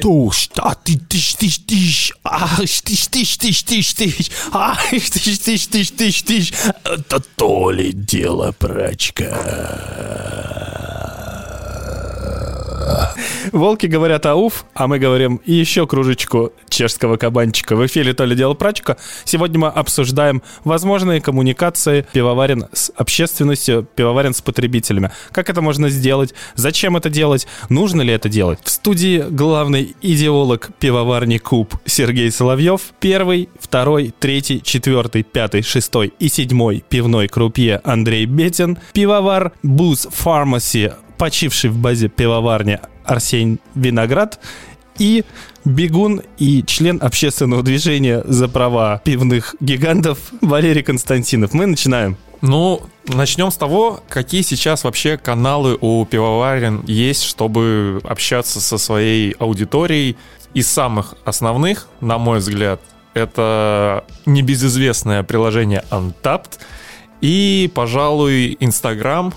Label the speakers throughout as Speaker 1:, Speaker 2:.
Speaker 1: туш, а ты тыш, тыш, тыш, ах, тыш, тыш, тыш, тыш, тыш, ах, тыш, тыш, тыш, тыш, тыш, это то ли дело прачка. Волки говорят ауф, а мы говорим еще кружечку чешского кабанчика. В эфире то ли дело прачка. Сегодня мы обсуждаем возможные коммуникации пивоварен с общественностью, пивоварен с потребителями. Как это можно сделать? Зачем это делать? Нужно ли это делать? В студии главный идеолог пивоварни Куб Сергей Соловьев. Первый, второй, третий, четвертый, пятый, шестой и седьмой пивной крупье Андрей Бетин. Пивовар Booze Pharmacy почивший в базе пивоварни Арсений Виноград и бегун и член общественного движения за права пивных гигантов Валерий Константинов. Мы начинаем.
Speaker 2: Ну, начнем с того, какие сейчас вообще каналы у пивоварен есть, чтобы общаться со своей аудиторией. Из самых основных, на мой взгляд, это небезызвестное приложение Untapped и, пожалуй, Instagram,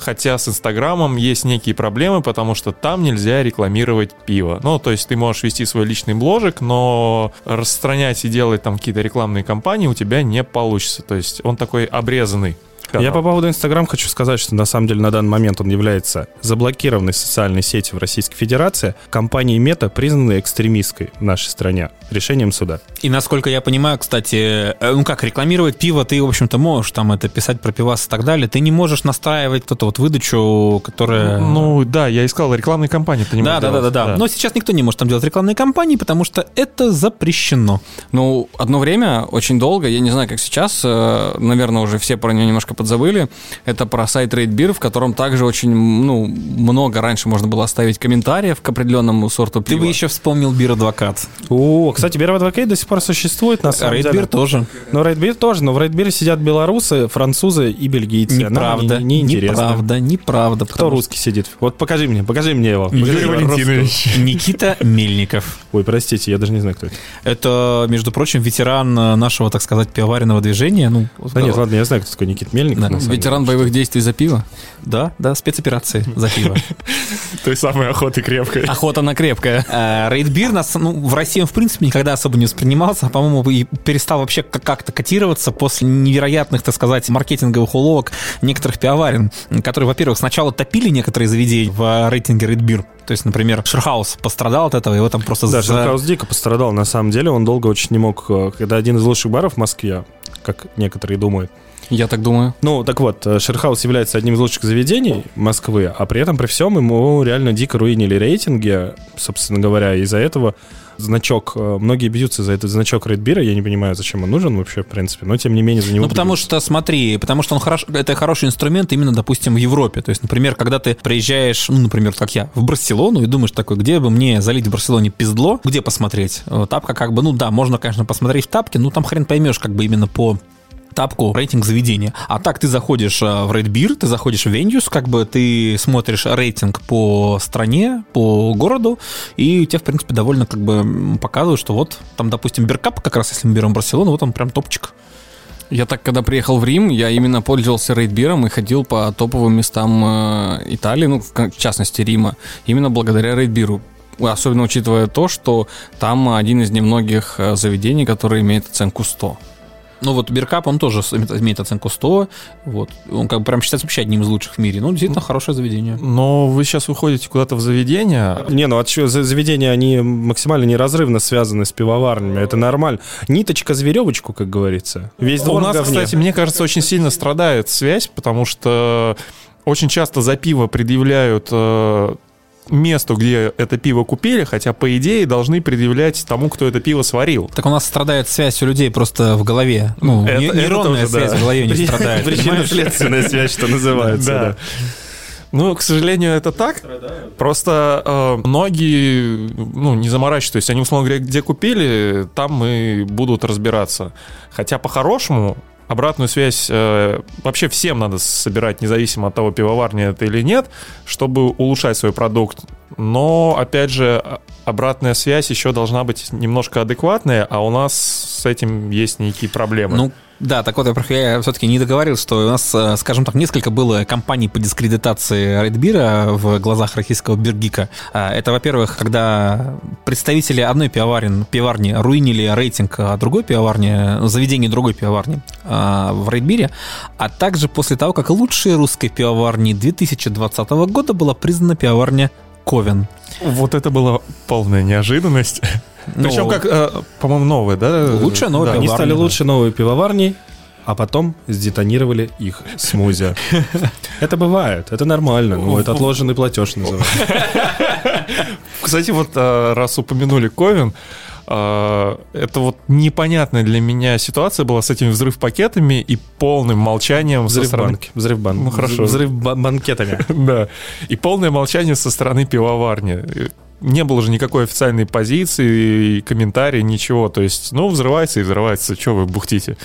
Speaker 2: Хотя с Инстаграмом есть некие проблемы, потому что там нельзя рекламировать пиво. Ну, то есть ты можешь вести свой личный бложек, но распространять и делать там какие-то рекламные кампании у тебя не получится. То есть он такой обрезанный
Speaker 1: канал. Я по поводу Инстаграм хочу сказать, что на самом деле на данный момент он является заблокированной социальной сетью в Российской Федерации. Компания Мета признана экстремистской в нашей стране решением суда.
Speaker 3: И насколько я понимаю, кстати, э, ну как, рекламировать пиво ты, в общем-то, можешь там это писать про пивас и так далее. Ты не можешь настраивать эту вот выдачу, которая...
Speaker 2: Ну да, я искал рекламные кампании, ты не
Speaker 3: да, да, да, да, да. Но сейчас никто не может там делать рекламные кампании, потому что это запрещено.
Speaker 4: Ну, одно время, очень долго, я не знаю, как сейчас, э, наверное, уже все про нее немножко подзабыли. Это про сайт RateBeer, в котором также очень, ну, много раньше можно было оставить комментариев к определенному сорту пива.
Speaker 3: Ты бы еще вспомнил Бир Адвокат.
Speaker 1: О, кстати, Beer Advocate до сих пор существует, на самом
Speaker 3: деле. тоже.
Speaker 1: Ну, Рейдбир тоже, но в Рейдбире сидят белорусы, французы и бельгийцы.
Speaker 3: Неправда.
Speaker 1: Не, не
Speaker 3: неправда, неправда.
Speaker 1: Кто русский сидит? Вот покажи мне, покажи мне его.
Speaker 3: Юрий Валентинович. Никита Мельников.
Speaker 1: Ой, простите, я даже не знаю, кто это.
Speaker 3: Это, между прочим, ветеран нашего, так сказать, пивоваренного движения. Ну,
Speaker 1: да нет, ладно, я знаю, кто такой Никита Мельников.
Speaker 4: Да. Ветеран боевых действий за пиво?
Speaker 3: Да, да, спецоперации за пиво.
Speaker 2: Той самой охоты крепкой.
Speaker 3: Охота на крепкое. Э, RateBeer нас, ну, в России он, в принципе, никогда особо не воспринимался, а, по-моему, и перестал вообще как-то котироваться после невероятных, так сказать, маркетинговых уловок некоторых пивоварен, которые, во-первых, сначала топили некоторые заведения в рейтинге RateBeer. То есть, например, Шерхаус пострадал от этого, его там просто...
Speaker 1: Да, за... Шерхаус дико пострадал, на самом деле. Он долго очень не мог... Э, когда один из лучших баров в Москве, как некоторые думают,
Speaker 4: я так думаю.
Speaker 1: Ну, так вот, э, Шерхаус является одним из лучших заведений Москвы, а при этом, при всем, ему реально дико руинили рейтинги, собственно говоря, из-за этого значок, э, многие бьются за этот значок Red я не понимаю, зачем он нужен вообще, в принципе, но тем не менее за него
Speaker 3: Ну, потому
Speaker 1: бьются.
Speaker 3: что, смотри, потому что он хорош, это хороший инструмент именно, допустим, в Европе, то есть, например, когда ты приезжаешь, ну, например, как я, в Барселону и думаешь такой, где бы мне залить в Барселоне пиздло, где посмотреть? Э, тапка как бы, ну да, можно, конечно, посмотреть в тапке, но там хрен поймешь как бы именно по тапку рейтинг заведения. А так ты заходишь э, в Red Beer, ты заходишь в Venues, как бы ты смотришь рейтинг по стране, по городу, и тебе, в принципе, довольно как бы показывают, что вот там, допустим, Беркап, как раз если мы берем Барселону, вот он прям топчик.
Speaker 4: Я так, когда приехал в Рим, я именно пользовался рейдбиром и ходил по топовым местам э, Италии, ну, в частности, Рима, именно благодаря рейдбиру. Особенно учитывая то, что там один из немногих э, заведений, который имеет оценку 100.
Speaker 3: Ну вот Биркап, он тоже имеет оценку 100, вот, он как бы прям считается вообще одним из лучших в мире, ну, действительно хорошее заведение.
Speaker 2: Но вы сейчас уходите куда-то в заведение.
Speaker 1: Не, ну, чего заведения, они максимально неразрывно связаны с пивоварнями, это нормально. Ниточка за веревочку, как говорится.
Speaker 2: Весь двор У нас, кстати, мне кажется, очень сильно страдает связь, потому что очень часто за пиво предъявляют э, месту, где это пиво купили, хотя, по идее, должны предъявлять тому, кто это пиво сварил.
Speaker 3: Так у нас страдает связь у людей просто в голове. Ну, это, нейронная это тоже, связь да. в голове не страдает.
Speaker 1: Причинно-следственная связь, что называется. Да.
Speaker 2: Ну, к сожалению, это так. Просто э, многие, ну, не заморачиваются. То есть они, условно говоря, где купили, там и будут разбираться. Хотя по-хорошему обратную связь э, вообще всем надо собирать, независимо от того, пивоварня это или нет, чтобы улучшать свой продукт но, опять же, а- обратная связь еще должна быть немножко адекватная, а у нас с этим есть некие проблемы.
Speaker 3: Ну, да, так вот, я, я все-таки не договорил, что у нас, э, скажем так, несколько было кампаний по дискредитации Рейдбира в глазах российского Бергика. А, Это, во-первых, когда представители одной пивоварни руинили рейтинг а, другой пивоварни, заведения другой пивоварни а, в Рейдбире, а также после того, как лучшей русской пивоварней 2020 года была признана пивоварня Ковен.
Speaker 2: Вот это была полная неожиданность. Причем
Speaker 3: Ну,
Speaker 2: как, э, по-моему, новая, да?
Speaker 3: Лучшая новая
Speaker 2: Да.
Speaker 1: Они стали
Speaker 3: да.
Speaker 1: лучше новой пивоварней, а потом сдетонировали их смузи. Это бывает, это нормально. Ну, это отложенный платеж называется.
Speaker 2: Кстати, вот э, раз упомянули Ковен, это вот непонятная для меня ситуация была с этими взрыв-пакетами и полным молчанием со
Speaker 1: Взрыв
Speaker 2: стороны...
Speaker 1: банки. Взрыв банки.
Speaker 2: Ну, хорошо.
Speaker 1: Взрыв ба- банкетами.
Speaker 2: Да. И полное молчание со стороны пивоварни. Не было же никакой официальной позиции, комментарий, ничего. То есть, ну, взрывается и взрывается. Что вы бухтите?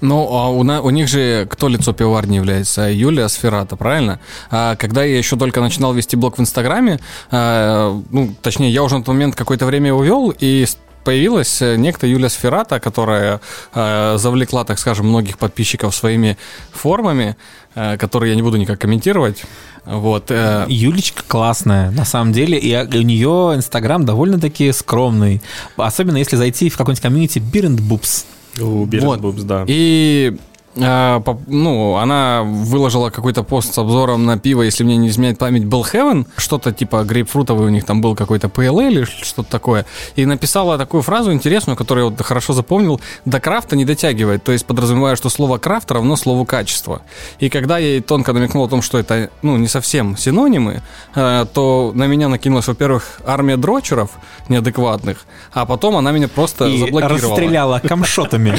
Speaker 4: Ну, а у, на- у них же кто лицо пивоварни является? Юлия Сферата, правильно? А, когда я еще только начинал вести блог в Инстаграме, а, ну, точнее, я уже на тот момент какое-то время его вел, и появилась э, некто Юлия Сферата, которая э, завлекла, так скажем, многих подписчиков своими формами, э, которые я не буду никак комментировать. Вот. э,
Speaker 3: Юлечка классная, на самом деле, и а, у нее инстаграм довольно-таки скромный. Особенно если зайти в какой-нибудь комьюнити and Boobs.
Speaker 1: У Берет
Speaker 4: Вот.
Speaker 1: Да.
Speaker 4: И ну, она выложила какой-то пост с обзором на пиво, если мне не изменяет память, был Heaven, что-то типа грейпфрутовый у них там был какой-то PLA или что-то такое, и написала такую фразу интересную, которую я вот хорошо запомнил, до крафта не дотягивает, то есть подразумевая, что слово крафт равно слову качество. И когда я ей тонко намекнул о том, что это, ну, не совсем синонимы, э, то на меня накинулась, во-первых, армия дрочеров неадекватных, а потом она меня просто
Speaker 3: И
Speaker 4: заблокировала.
Speaker 3: расстреляла камшотами.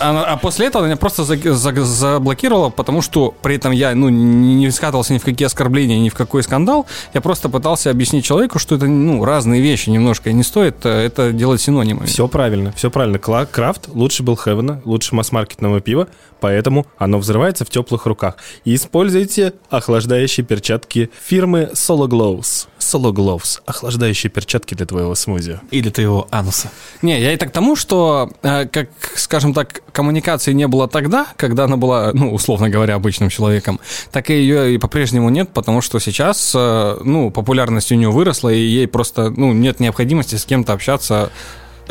Speaker 4: Она- а после этого она меня просто за- за- заблокировала, потому что при этом я ну, не не скатывался ни в какие оскорбления, ни в какой скандал. Я просто пытался объяснить человеку, что это ну, разные вещи немножко, и не стоит э, это делать синонимами.
Speaker 1: Все правильно, все правильно. Кла- Крафт лучше был Хевена, лучше масс-маркетного пива, поэтому оно взрывается в теплых руках. И используйте охлаждающие перчатки фирмы Solo Gloves. Solo Gloves. Охлаждающие перчатки для твоего смузи.
Speaker 3: И для твоего ануса.
Speaker 4: Не, я и так к тому, что, э, как, скажем так, коммуникации не было тогда, когда она была, ну, условно говоря, обычным человеком, так и ее и по-прежнему нет, потому что сейчас, э, ну, популярность у нее выросла, и ей просто, ну, нет необходимости с кем-то общаться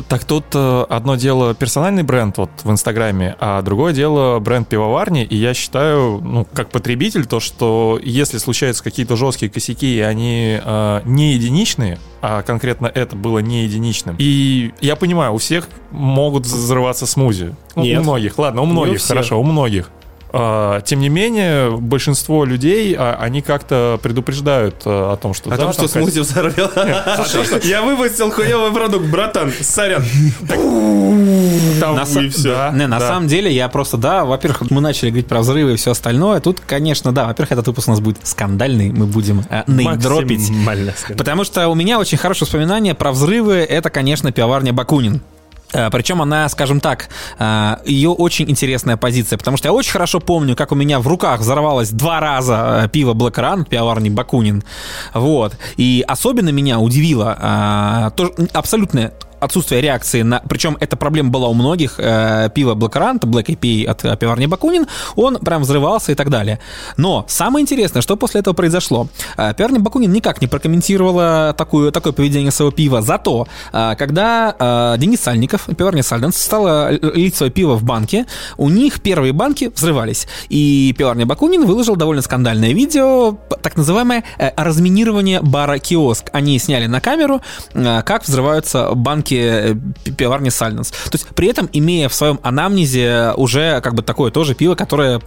Speaker 2: Так тут э, одно дело персональный бренд вот в Инстаграме, а другое дело бренд пивоварни. И я считаю, ну, как потребитель, то, что если случаются какие-то жесткие косяки, и они э, не единичные, а конкретно это было не единичным. И я понимаю, у всех могут взрываться смузи. Ну,
Speaker 1: Нет.
Speaker 2: У многих, ладно, у многих, хорошо, у многих. А, Тем не менее, большинство людей, а, они как-то предупреждают а, о том, что...
Speaker 1: О
Speaker 2: да,
Speaker 1: том, что смузи взорвел. Я выпустил хуёвый продукт, братан, сорян. И все.
Speaker 3: На самом деле, я просто, да, во-первых, мы начали говорить про взрывы и все остальное. Тут, конечно, да, во-первых, этот выпуск у нас будет скандальный, мы будем э,
Speaker 1: скажем.
Speaker 3: Потому что у меня очень хорошее воспоминание про взрывы. Это, конечно, пивоварня Бакунин. Э, Причем она, скажем так, э, ее очень интересная позиция, потому что я очень хорошо помню, как у меня в руках взорвалось два раза э, пиво Black Run пивоварни Бакунин. Вот. И особенно меня удивило э, то, абсолютное отсутствие реакции на... Причем эта проблема была у многих. Э, пиво Black Run, Black IPA от э, пивоварни Бакунин, он прям взрывался и так далее. Но самое интересное, что после этого произошло. Э, пивоварня Бакунин никак не прокомментировала такую, такое поведение своего пива. Зато, э, когда э, Денис Сальников, пивоварня Сальденс, стала лить свое пиво в банке, у них первые банки взрывались. И пивоварня Бакунин выложил довольно скандальное видео, так называемое э, разминирование бара киоск. Они сняли на камеру, э, как взрываются банки пи- пивоварни Сальденс. То есть при этом имея в своем анамнезе уже как бы такое тоже пиво, которое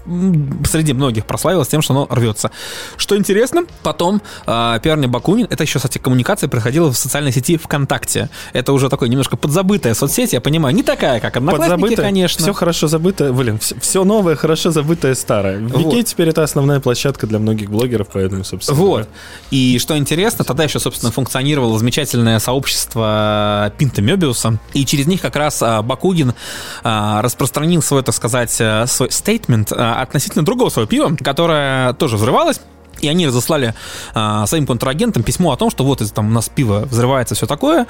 Speaker 3: среди многих прославилось тем, что оно рвется. Что интересно, потом э, пивоварня Бакунин, это еще, кстати, коммуникация проходила в социальной сети ВКонтакте. Это уже такой немножко подзабытая соцсеть, я понимаю, не такая, как Одноклассники, конечно.
Speaker 1: Все хорошо забыто. Блин, все, новое, хорошо забытое старое.
Speaker 3: Вот.
Speaker 1: Вики теперь это основная площадка для многих блогеров, поэтому, собственно.
Speaker 3: Вот.
Speaker 1: говоря.
Speaker 3: И что интересно, тогда еще, собственно, функционировало замечательное сообщество Пинта Мебиуса. И через них как раз а, Бакугин а, распространил свой, так сказать, а, свой стейтмент а, относительно другого своего пива, которое тоже взрывалось. И они разослали а, своим контрагентам письмо о том, что вот там у нас пиво взрывается, все такое.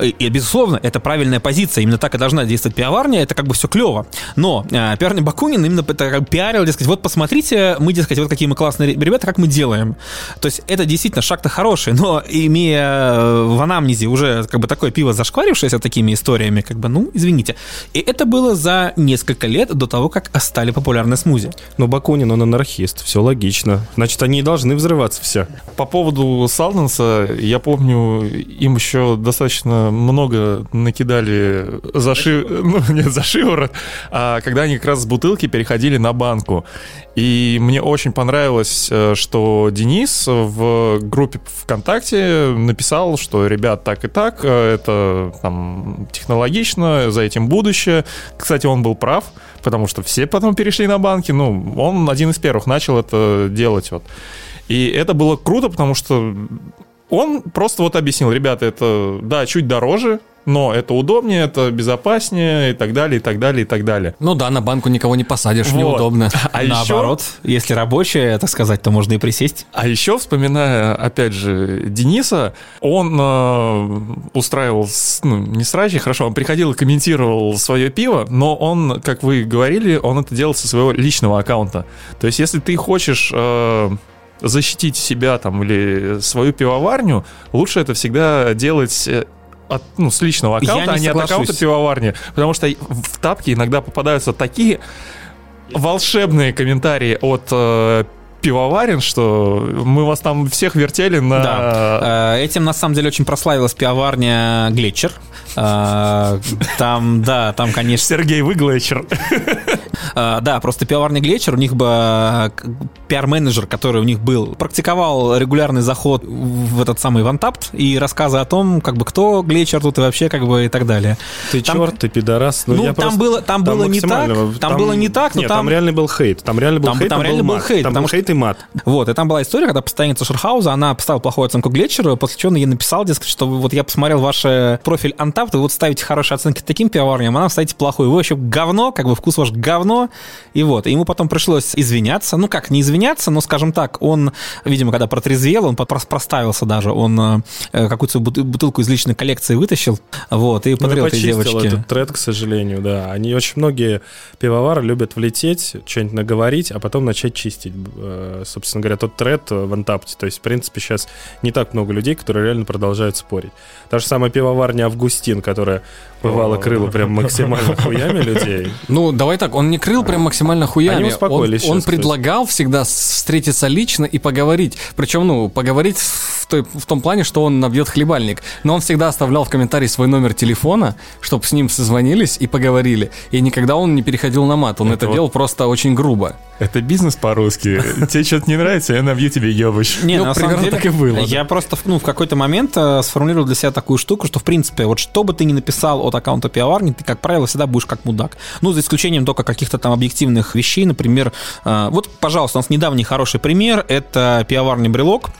Speaker 3: И, и, безусловно, это правильная позиция. Именно так и должна действовать пивоварня. Это как бы все клево. Но а, пиарня Бакунин именно это пиарил, дескать, вот посмотрите, мы, дескать, вот какие мы классные ребята, как мы делаем. То есть это действительно шаг-то хороший, но имея э, в анамнезе уже как бы такое пиво зашкварившееся такими историями, как бы, ну, извините. И это было за несколько лет до того, как стали популярны смузи.
Speaker 1: Но Бакунин, он анархист, все логично. Значит, они не должны взрываться все.
Speaker 2: По поводу Салденса, я помню, им еще достаточно много накидали за, ши... ну, нет, за шиворот, а когда они как раз с бутылки переходили на банку. И мне очень понравилось, э, что Денис в группе ВКонтакте написал, что, ребят, так и так, э, это там технологично, за этим будущее. Кстати, он был прав, потому что все потом перешли на банки. Ну, он один из первых начал это делать. Вот. И это было круто, потому что он просто вот объяснил, ребята, это, да, чуть дороже, но это удобнее, это безопаснее и так далее, и так далее, и так далее.
Speaker 4: Ну да, на банку никого не посадишь,
Speaker 2: Вот.
Speaker 4: неудобно.
Speaker 3: А Наоборот, если рабочая, так сказать, то можно и присесть.
Speaker 2: А еще, вспоминая, опять же, Дениса, он э, устраивал, ну, не срачи, хорошо, он приходил и комментировал свое пиво, но он, как вы говорили, он это делал со своего личного аккаунта. То есть, если ты хочешь... э, защитить себя там или свою пивоварню, лучше это всегда делать э, от, ну, с личного аккаунта, а не от аккаунта пивоварни. Потому что в тапке иногда попадаются такие волшебные комментарии от э, пивоварен, что мы вас там всех вертели на...
Speaker 3: Да. Э, Этим на самом деле очень прославилась пивоварня Глетчер. Э, Там, да, там, конечно,
Speaker 2: Сергей Выглэчер.
Speaker 3: Э, Да, просто пивоварня Глетчер, у них бы пиар-менеджер, который у них был, практиковал регулярный заход в этот самый вантапт и рассказы о том, как бы кто Глетчер тут и вообще как бы и так далее.
Speaker 1: Ты
Speaker 3: Там-
Speaker 1: черт, ты пидорас.
Speaker 3: Ну,
Speaker 1: я
Speaker 3: там
Speaker 1: просто-
Speaker 3: было- там было не так, там было не так, но
Speaker 1: Нет,
Speaker 3: там-
Speaker 1: там реально был хейт. Там реально был
Speaker 3: Там-
Speaker 1: хейт,
Speaker 3: там
Speaker 1: там,
Speaker 3: реально
Speaker 1: был
Speaker 3: хейт,
Speaker 1: Там
Speaker 3: что-
Speaker 1: хейт и мат.
Speaker 3: Вот, и там была история, когда постоянница Шерхауза, она поставила плохую оценку Глетчеру, после чего он ей написал, дескать, что вот я посмотрел ваш э, профиль Антап, вы вот ставите хорошие оценки таким пивоварням, а нам ставите плохой. Вы вообще говно, как бы вкус ваш говно. И вот, и ему потом пришлось извиняться. Ну как, не извиняться, но, скажем так, он, видимо, когда протрезвел, он проставился даже, он э, какую-то бут- бутылку из личной коллекции вытащил, вот, и
Speaker 1: Ну,
Speaker 3: подарил
Speaker 1: я
Speaker 3: этой девочке.
Speaker 1: этот тред, к сожалению, да. Они очень многие пивовары любят влететь, что-нибудь наговорить, а потом начать чистить. Э, Собственно говоря, тот тред в Антапте. То есть, в принципе, сейчас не так много людей, которые реально продолжают спорить. Та же самая пивоварня Августин, которая бывало крыла прям максимально хуями людей.
Speaker 4: Ну, давай так, он не крыл прям максимально хуями.
Speaker 1: Они успокоились
Speaker 4: он, он предлагал всегда встретиться лично и поговорить. Причем, ну, поговорить той- в том плане, что он набьет хлебальник. Но он всегда оставлял в комментарии свой номер телефона, чтобы с ним созвонились и поговорили. И никогда он не переходил на мат. Он это,
Speaker 2: Это вот-
Speaker 4: делал просто очень грубо.
Speaker 2: Это бизнес по-русски. Тебе что-то не нравится, я набью тебе ебыч.
Speaker 3: Не,
Speaker 4: Ну,
Speaker 3: на самом деле,
Speaker 4: так и было,
Speaker 3: Я просто ну, в какой-то момент э, сформулировал для себя такую штуку, что, в принципе, вот что бы ты ни написал от аккаунта пивоварни, ты, как правило, всегда будешь как мудак. Ну, за исключением только каких-то там объективных вещей, например, э, вот, пожалуйста, у нас недавний хороший пример, это пивоварня Брелок.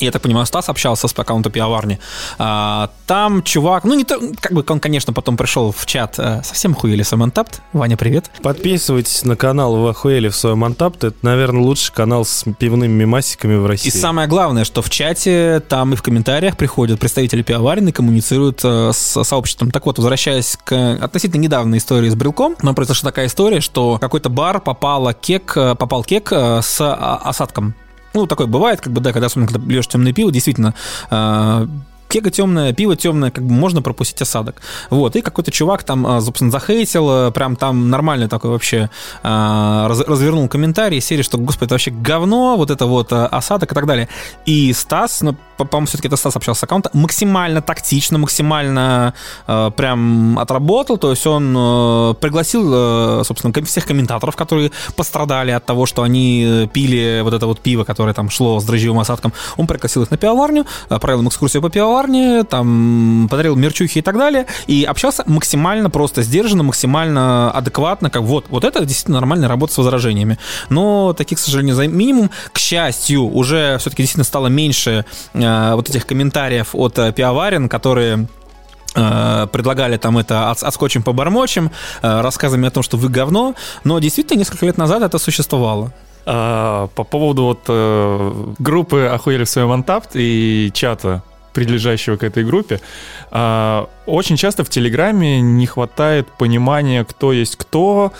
Speaker 3: Я так понимаю, Стас общался с аккаунта пивоварни. А, там чувак, ну, не то, как бы он, конечно, потом пришел в чат, э, совсем охуели с Амантапт. Ваня, привет.
Speaker 1: Подписывайтесь на канал в Охуели в своем Антапте. Это, наверное, лучший канал с пивными мемасиками в России.
Speaker 3: И самое главное, что в чате, там и в комментариях приходят представители пивоварен и коммуницируют э, с сообществом. Так вот, возвращаясь к относительно недавней истории с брелком, нам произошла такая история, что какой-то бар попала кек, э, попал кек э, с а, осадком. Ну, такое бывает, как бы, да, когда особенно когда пьешь темное пиво, действительно, э, кега темная, пиво темное, как бы можно пропустить осадок. Вот, и какой-то чувак там, э, собственно, захейтил, э, прям там нормальный такой вообще раз- развернул комментарий серии, что, господи, это вообще говно, вот это вот э, осадок и так далее. И Стас, ну, по- по-моему, все-таки это Стас общался с аккаунта, максимально тактично, максимально э, прям отработал, то есть он пригласил, собственно, всех комментаторов, которые пострадали от того, что они пили вот это вот пиво, которое там шло с дрожжевым осадком, он пригласил их на пивоварню, провел им экскурсию по пивоварне, там подарил мерчухи и так далее, и общался максимально просто сдержанно, максимально адекватно, как вот, вот это действительно нормальная работа с возражениями. Но таких, к сожалению, за минимум. К счастью, уже все-таки действительно стало меньше э, вот этих комментариев от э, пивоварен, которые э, предлагали там это от- отскочим по бормочем, рассказами о том, что вы говно, но действительно несколько лет назад это существовало.
Speaker 2: А, по поводу вот э, группы «Охуели в своем антапт» и чата, прилежащего к этой группе, а, очень часто в Телеграме не хватает понимания, кто есть кто,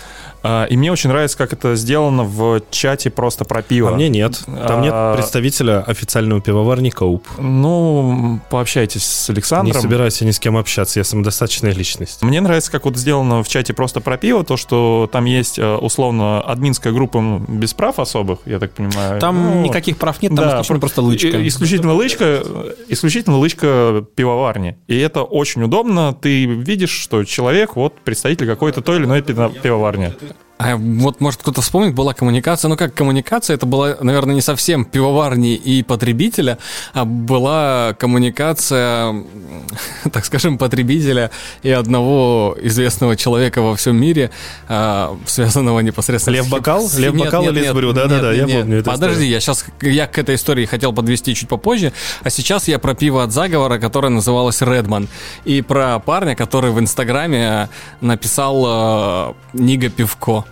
Speaker 2: а, и мне очень нравится, как это сделано в чате просто про пиво.
Speaker 1: А мне нет. Там нет
Speaker 2: А,
Speaker 1: представителя официального пивоварника УП.
Speaker 2: Ну, пообщайтесь с
Speaker 1: Не
Speaker 2: Александром.
Speaker 1: собираюсь я ни с кем общаться, я самодостаточная личность.
Speaker 2: Мне нравится, как вот сделано в чате просто про пиво, то, что там есть э, условно админская группа ну, без прав особых, я так понимаю.
Speaker 3: Там
Speaker 2: Ну,
Speaker 3: никаких прав нет, там
Speaker 2: да,
Speaker 3: исключительно
Speaker 2: про-
Speaker 3: просто лычка.
Speaker 2: и- Исключительно лычка, исключительно лычка пивоварни. И это очень удобно. Ты видишь, что человек вот представитель какой-то той или иной пиво- пивоварни.
Speaker 4: А вот, может, кто-то вспомнит, была коммуникация. Ну, как коммуникация, это была, наверное, не совсем пивоварни и потребителя, а была коммуникация, так скажем, потребителя и одного известного человека во всем мире, а, связанного непосредственно
Speaker 1: Лев Бакал?
Speaker 4: с-
Speaker 1: Лев или
Speaker 4: нет,
Speaker 1: Избрю?
Speaker 4: нет,
Speaker 1: Да-да-да,
Speaker 4: нет,
Speaker 1: я
Speaker 4: нет.
Speaker 1: помню эту
Speaker 4: Подожди, я сейчас, я к этой истории хотел подвести чуть попозже, а сейчас я про пиво от заговора, которое называлось Редман, и про парня, который в Инстаграме написал э, Нига Пивко.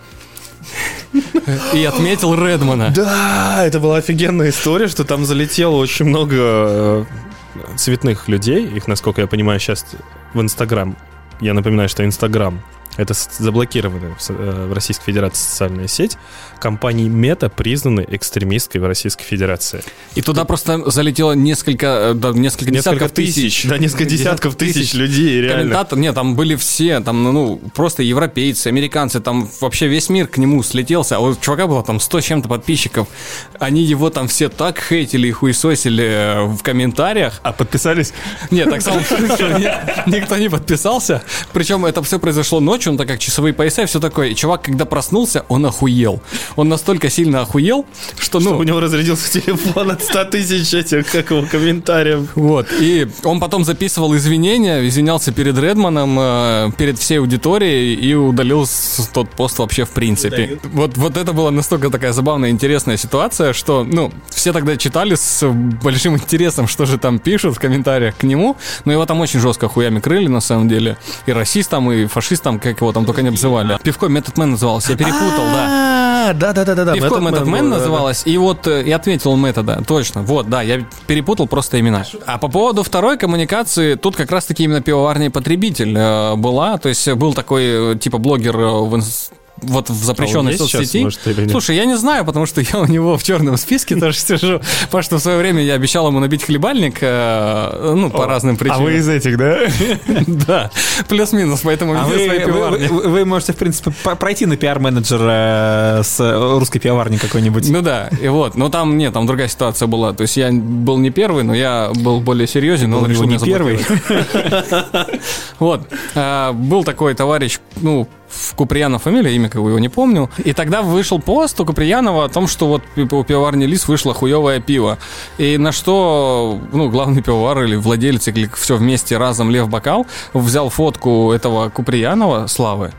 Speaker 4: И отметил Редмана.
Speaker 1: Да, это была офигенная история, что там залетело очень много э, цветных людей. Их, насколько я понимаю, сейчас в Инстаграм. Я напоминаю, что Инстаграм это заблокированная в, э, в Российской Федерации социальная сеть. Компании Мета признаны экстремистской в Российской Федерации.
Speaker 4: И туда просто залетело несколько, э, да, несколько, десятков тысяч.
Speaker 1: Да, несколько десятков тысяч людей, реально.
Speaker 4: Комментатор, нет, там были все, там, ну, просто европейцы, американцы, там вообще весь мир к нему слетелся, а у чувака было там 100 с чем-то подписчиков. Они его там все так хейтили и хуесосили э, в комментариях.
Speaker 2: А подписались?
Speaker 4: Нет, так само ни- никто не подписался. Причем это все произошло ночью, так как часовые пояса и все такое. И чувак, когда проснулся, он охуел. Он настолько сильно охуел, что, ну,
Speaker 1: у него разрядился телефон от 100 тысяч этих, как его, комментариев.
Speaker 4: Вот, и он потом записывал извинения, извинялся перед Редманом, э, перед всей аудиторией и удалил тот пост вообще в принципе. Вот, вот это была настолько такая забавная, интересная ситуация, что, ну, все тогда читали с большим интересом, что же там пишут в комментариях к нему, но его там очень жестко хуями крыли, на самом деле. И расистам, и фашистам, как его там только не обзывали. Пивко Метод Мэн назывался, я перепутал, да.
Speaker 1: Да, да, да, да, да.
Speaker 4: Пивко
Speaker 1: да.
Speaker 4: называлась, и вот э, и отметил метода, точно, вот, да, я перепутал просто имена. А по поводу второй коммуникации, тут как раз-таки именно пивоварня и потребитель э, была, то есть был такой, э, типа, блогер в инс- вот в запрещенной
Speaker 1: сейчас,
Speaker 4: соцсети.
Speaker 1: может, или нет?
Speaker 4: Слушай, я не знаю, потому что я у него в черном списке тоже сижу. Потому что в свое время я обещал ему набить хлебальник, э, ну, по разным
Speaker 2: А
Speaker 4: причинам.
Speaker 2: вы из этих, да?
Speaker 4: Да, плюс-минус, поэтому
Speaker 3: А вы,
Speaker 4: свои
Speaker 3: можете, в принципе, пройти на пиар-менеджер э, с э, русской пивоварни какой-нибудь.
Speaker 4: Ну да, и вот, но там, нет, там другая ситуация была. То есть я был не первый, но я был более серьезен, но он решил
Speaker 3: не первый.
Speaker 4: Вот, а, был такой товарищ, ну, в Куприянов фамилия, имя как его не помню. И тогда вышел пост у Куприянова о том, что вот у пивоварни Лис вышло хуевое пиво. И на что, ну, главный пивовар или владелец, или все вместе разом Лев Бокал взял фотку этого Куприянова, Славы,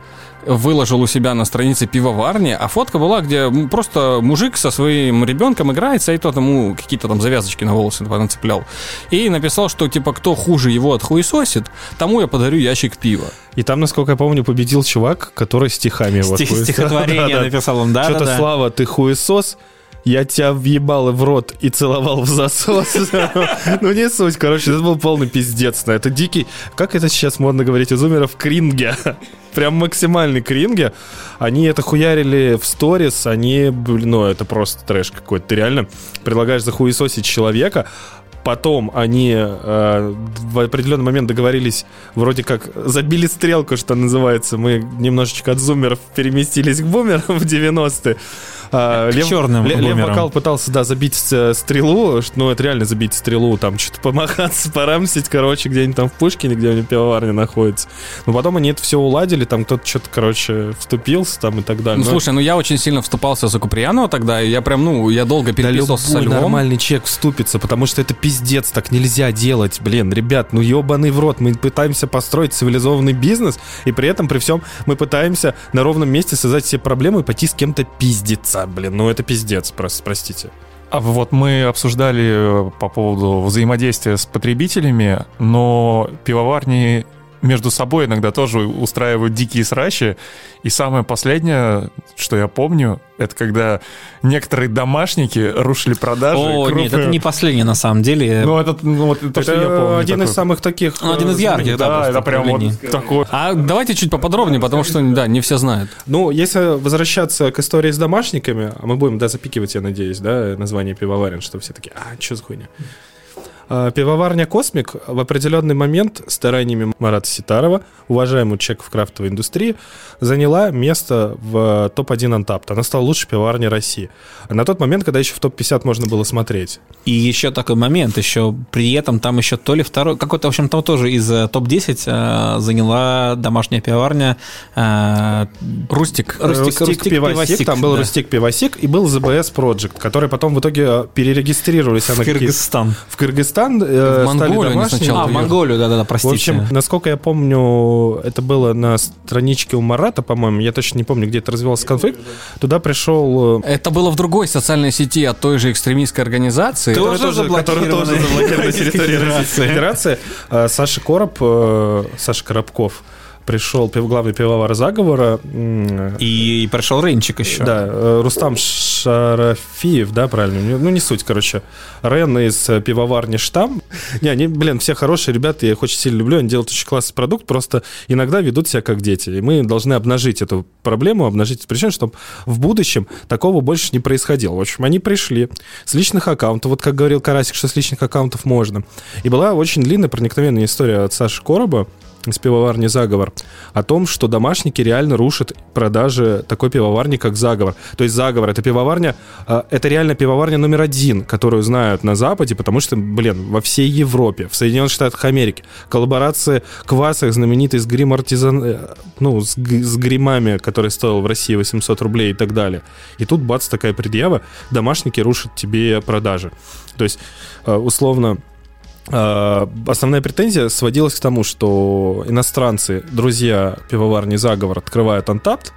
Speaker 4: выложил у себя на странице пивоварни, а фотка была, где просто мужик со своим ребенком играется, и тот ему какие-то там завязочки на волосы нацеплял. И написал, что типа кто хуже его отхуесосит, тому я подарю ящик пива.
Speaker 1: И там, насколько я помню, победил чувак, который стихами вот
Speaker 3: Стих- стихотворение написал он, да,
Speaker 1: Что-то,
Speaker 3: да, да.
Speaker 1: Слава, ты хуесос, я тебя въебал в рот и целовал в засос. Ну, не суть, короче, это был полный пиздец. Это дикий, как это сейчас модно говорить у зумеров, кринге. Прям максимальный кринге. Они это хуярили в сторис, они, блин, ну, это просто трэш какой-то. Ты реально предлагаешь захуесосить человека, Потом они э, в определенный момент договорились, вроде как забили стрелку, что называется. Мы немножечко от зумеров переместились к бумерам в 90-е. А,
Speaker 3: К черным
Speaker 1: Лев, Лев. Бакал пытался, да, забить э, стрелу, ну, это реально забить стрелу, там, что-то помахаться, порамсить, короче, где-нибудь там в Пушкине, где у них пивоварня находится. Но потом они это все уладили, там кто-то что-то, короче, вступился там и так далее.
Speaker 4: Ну,
Speaker 1: Но-
Speaker 4: слушай, ну я очень сильно вступался за Куприянова тогда, и я прям, ну, я долго
Speaker 1: Да
Speaker 4: переписывался со
Speaker 1: любой
Speaker 4: Львом.
Speaker 1: нормальный человек вступится, потому что это пиздец, так нельзя делать, блин, ребят, ну ебаный в рот, мы пытаемся построить цивилизованный бизнес, и при этом, при всем, мы пытаемся на ровном месте создать себе проблему и пойти с кем-то пиздиться, блин, ну это пиздец, просто, простите.
Speaker 2: А вот мы обсуждали э, по поводу взаимодействия с потребителями, но пивоварни между собой иногда тоже устраивают дикие срачи. И самое последнее, что я помню, это когда некоторые домашники рушили продажи.
Speaker 3: О,
Speaker 2: крупные.
Speaker 3: нет, это не последнее на самом деле.
Speaker 2: Ну, это, ну, вот то, что я
Speaker 1: Это
Speaker 2: помню.
Speaker 1: один из
Speaker 2: такой.
Speaker 1: самых таких...
Speaker 3: Ну, один из
Speaker 1: э,
Speaker 3: ярких, да,
Speaker 2: Да, это прям вот такой.
Speaker 4: А давайте чуть поподробнее, потому что, да, не все знают.
Speaker 1: Ну, если возвращаться к истории с домашниками, а мы будем, да, запикивать, я надеюсь, да, название пивоварен, что все такие, а, что за хуйня? А, Пивоварня «Космик» в определенный момент стараниями Марата Ситарова, уважаемого человека в крафтовой индустрии, заняла место в топ-1 Антапт. Она стала лучшей пивоварней России. На тот момент, когда еще в топ-50 можно было смотреть.
Speaker 3: И еще такой момент, еще при этом там еще то ли второй, какой-то, в общем, там тоже из э, топ-10 э, заняла домашняя пивоварня э,
Speaker 4: Рустик.
Speaker 3: Рустик-
Speaker 1: Рустик,
Speaker 3: Рустик
Speaker 1: Пивосик,
Speaker 3: Пивосик,
Speaker 1: там был
Speaker 3: да.
Speaker 1: Рустик Пивосик и был ZBS Project, который потом в итоге э, перерегистрировались.
Speaker 3: в Кыргызстан.
Speaker 1: в Кыргызстан э,
Speaker 4: В
Speaker 1: стали
Speaker 4: Монголию они
Speaker 1: домашними.
Speaker 4: сначала
Speaker 3: А, в. Монголию, да-да-да,
Speaker 1: В
Speaker 3: простите.
Speaker 1: общем, насколько я помню, это было на страничке у Марата, по-моему, я точно не помню, где это развивался конфликт. Туда пришел... э,
Speaker 4: Это было в другой социальной сети от той же экстремистской организации.
Speaker 3: Тоже
Speaker 1: который
Speaker 3: заблокировано.
Speaker 1: тоже заблокирован на территории Российской Федерации. Саша Короб, э, Саша Коробков пришел, главный пивовар заговора.
Speaker 3: И, пришел Рейнчик еще.
Speaker 1: Да, э, Рустам Шарафиев, да, правильно? Ну, не суть, короче. Рен из э, пивоварни Штам. Не, они, блин, все хорошие ребята, я их очень сильно люблю, они делают очень классный продукт, просто иногда ведут себя как дети. И мы должны обнажить эту проблему, обнажить эту причину, чтобы в будущем такого больше не происходило. В общем, они пришли с личных аккаунтов, вот как говорил Карасик, что с личных аккаунтов можно. И была очень длинная, проникновенная история от Саши Короба, из пивоварни «Заговор» о том, что домашники реально рушат продажи такой пивоварни, как «Заговор». То есть «Заговор» — это пивоварня, э, это реально пивоварня номер один, которую знают на Западе, потому что, блин, во всей Европе, в Соединенных Штатах Америки, коллаборации квасах знаменитый с грим артизан... э, ну, с, с гримами, который стоил в России 800 рублей и так далее. И тут, бац, такая предъява, домашники рушат тебе продажи. То есть, э, условно, Основная претензия сводилась к тому, что иностранцы, друзья пивоварни «Заговор» открывают Антапт,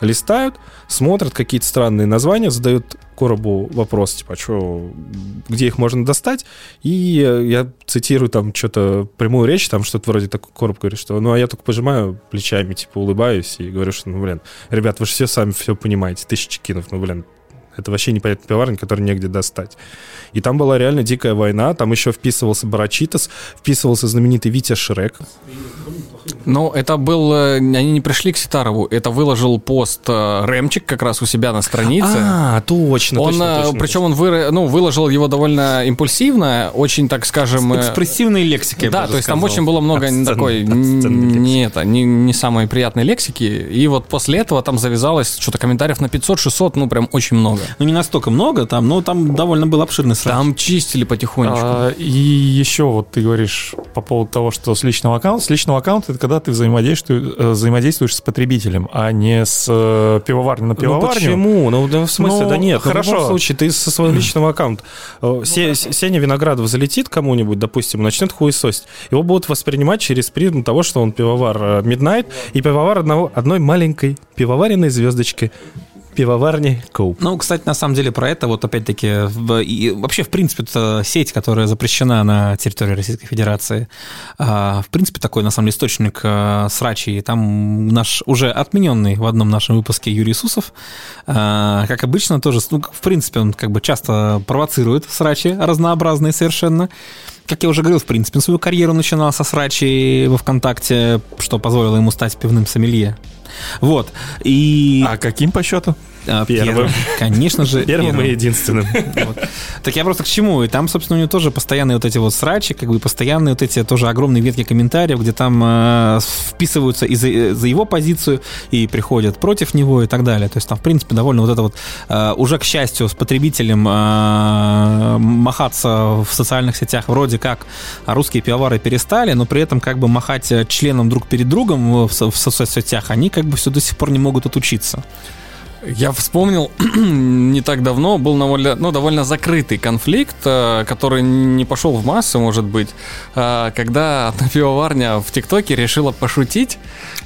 Speaker 1: листают, смотрят какие-то странные названия, задают коробу вопрос, типа, что, где их можно достать, и э, я цитирую там что-то прямую речь, там что-то вроде такой короб говорит, что, ну, а я только пожимаю плечами, типа, улыбаюсь и говорю, что, ну, блин, ребят, вы же все сами все понимаете, тысячи кинов, ну, блин, это вообще непонятный пивоварня, который негде достать. И там была реально дикая война. Там еще вписывался Барачитас, вписывался знаменитый Витя Шрек.
Speaker 4: Ну, это был... э, Они не пришли к Ситарову. Это выложил пост э, Рэмчик как раз у себя на странице.
Speaker 1: А, точно,
Speaker 4: он,
Speaker 1: точно,
Speaker 4: э,
Speaker 1: точно,
Speaker 4: причем он выра- ну, выложил его довольно импульсивно, очень, так скажем...
Speaker 3: Экспрессивной лексикой,
Speaker 4: Да, то есть там
Speaker 3: сказал.
Speaker 4: очень было много
Speaker 1: Обсценной-
Speaker 4: такой не это, не, не самой приятной лексики. И вот после этого там завязалось что-то комментариев на 500-600, ну прям очень много.
Speaker 3: Ну, не настолько много там, но там довольно был обширный срак.
Speaker 4: Там чистили потихонечку.
Speaker 2: А, и еще вот ты говоришь по поводу того, что с личного аккаунта. С личного аккаунта это когда ты взаимодействуешь, э, взаимодействуешь с потребителем, а не с э, пивоварни на
Speaker 1: Ну
Speaker 2: пивоварню.
Speaker 1: почему? Ну, да в смысле,
Speaker 2: Ну,
Speaker 1: да нет. Ну, в
Speaker 2: хорошо.
Speaker 1: любом случае, ты со своего личного аккаунта. Э, Се- С- Сеня Виноградов залетит кому-нибудь, допустим, начнет хуесосить. Его будут воспринимать через призму того, что он пивовар Midnight и пивовар одного, одной маленькой пивоваренной звездочки пивоварни Коуп.
Speaker 3: Ну, кстати, на самом деле про это, вот опять-таки, вообще, в принципе, сеть, которая запрещена на территории Российской Федерации. А, В принципе, такой, на самом деле, источник а, срачей. Там наш уже отмененный в одном нашем выпуске Юрий Сусов, а, как обычно, тоже, ну, в принципе, он как бы часто провоцирует срачи разнообразные совершенно. Как я уже говорил, в принципе, свою карьеру начинал со срачей во ВКонтакте, что позволило ему стать пивным сомелье. Вот. И...
Speaker 2: А каким по счету?
Speaker 3: А,
Speaker 1: Первым.
Speaker 3: Конечно же,
Speaker 1: Первым и единственным.
Speaker 3: Вот. Так я просто к чему? И там, собственно, у него тоже постоянные вот эти вот срачи, как бы постоянные вот эти тоже огромные ветки комментариев, где там э, вписываются и за, э, за его позицию, и приходят против него и так далее. То есть там, в принципе, довольно вот это вот э, уже, к счастью, с потребителем э, махаться в социальных сетях вроде как русские пивовары перестали, но при этом как бы махать членом друг перед другом в, в соцсетях они как бы все до сих пор не могут отучиться.
Speaker 4: Я вспомнил, не так давно был довольно, ну, довольно закрытый конфликт, э, который не пошел в массы, может быть, э, когда одна пивоварня в ТикТоке решила пошутить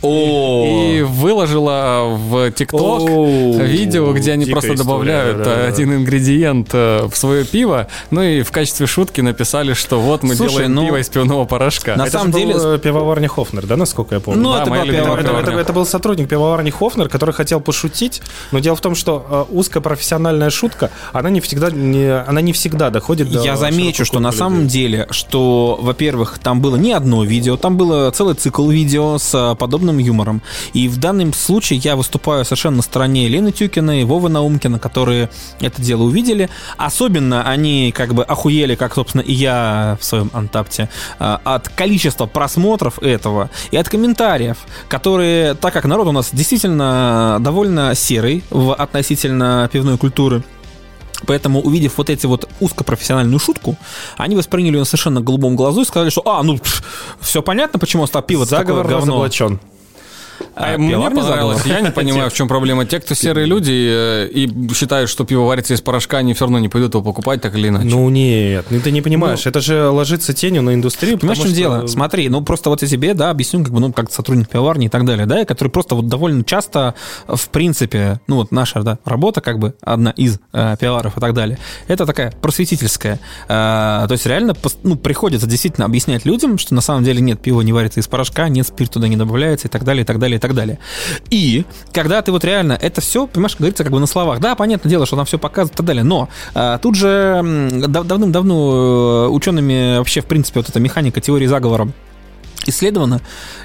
Speaker 4: и выложила в ТикТок видео, где они просто
Speaker 1: история,
Speaker 4: добавляют
Speaker 1: да-да-да.
Speaker 4: э, один ингредиент в свое пиво, ну и в качестве шутки написали, что вот мы
Speaker 3: Слушай,
Speaker 4: делаем
Speaker 3: ну,
Speaker 4: пиво из пивного порошка.
Speaker 3: на
Speaker 1: Это
Speaker 3: самом деле-
Speaker 1: был, пивоварня Хофнер, да, насколько я помню?
Speaker 3: Ну,
Speaker 4: Да,
Speaker 3: это
Speaker 4: любимая
Speaker 3: пивоварня.
Speaker 1: Это, это- это был сотрудник пивоварни Хофнер, который хотел пошутить, но дело в том, что э, узкопрофессиональная шутка, она не всегда, не, она не всегда доходит до
Speaker 3: Я замечу, что на самом деле, что, во-первых, там было не одно видео, там было целый цикл видео с а, подобным юмором. И в данном случае я выступаю совершенно на стороне Лены Тюкиной, Вовы Наумкина, которые это дело увидели. Особенно они как бы охуели, как, собственно, и я в своем антапте, а, от количества просмотров этого и от комментариев, которые, так как народ у нас действительно довольно серый в относительно пивной культуры, Поэтому, увидев вот эти вот узкопрофессиональную шутку, они восприняли ее на совершенно голубом глазу и сказали, что, а, ну, все понятно, почему он стал пиво
Speaker 1: Заговор
Speaker 3: такое говно.
Speaker 1: разоблачен.
Speaker 4: А
Speaker 3: А,
Speaker 4: мне понравилось. Я не понимаю, в чем проблема. Те, кто серые люди э, и считают, что пиво варится из порошка, они все равно не пойдут его покупать так или иначе.
Speaker 1: Ну нет, ну ты не понимаешь, это же ложится тенью на индустрию.
Speaker 3: Понимаешь, в чем дело? Смотри, ну просто вот я тебе, да, объясню, как бы, ну, как сотрудник пивоварни и так далее, да, который просто вот довольно часто, в принципе, ну, вот наша, да, работа, как бы, одна из э, пивоваров и так далее, это такая просветительская. Э, то есть реально, ну, приходится действительно объяснять людям, что на самом деле нет, пиво не варится из порошка, нет, спирт туда не добавляется и так далее, и так далее, и так далее. И когда ты вот реально это все, понимаешь, говорится как бы на словах, да, понятное дело, что нам все показывают и так далее, но э, тут же дав- давным-давно э, учеными вообще, в принципе, вот эта механика теории заговора исследована.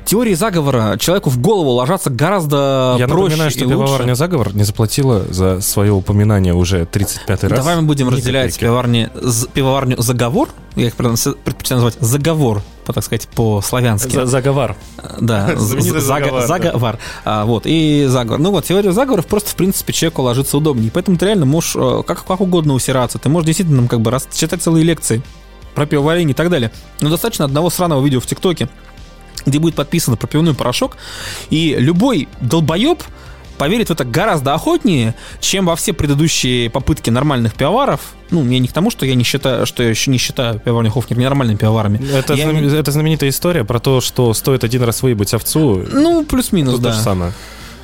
Speaker 3: Теории заговора человеку в голову ложатся гораздо
Speaker 1: Я
Speaker 3: проще
Speaker 1: напоминаю, что пивоварня «Заговор» не заплатила за свое упоминание уже 35-й раз.
Speaker 3: Давай мы будем разделять пивоварни, пивоварню «Заговор», я их предпочитаю называть «Заговор», по, так сказать, по-славянски.
Speaker 1: За- Заговор.
Speaker 3: Да,
Speaker 1: заговор,
Speaker 3: заговор. А, вот, и заговор. Ну вот, теория заговоров просто, в принципе, человеку ложится удобнее. Поэтому ты реально можешь э, как, как угодно усираться. Ты можешь действительно там, как бы раз, читать целые лекции про пивоварение и так далее. Но достаточно одного сраного видео в ТикТоке, где будет подписано про пивной порошок, и любой долбоеб поверит в это гораздо охотнее, чем во все предыдущие попытки нормальных пивоваров. Ну, я не к тому, что я не считаю, что я еще не считаю пивоварню Хофнер ненормальными пивоварами.
Speaker 1: Это,
Speaker 3: Я
Speaker 1: знам- это знаменитая история про то, что стоит один раз выебать овцу.
Speaker 3: Ну, плюс-минус, да.
Speaker 1: то же самое.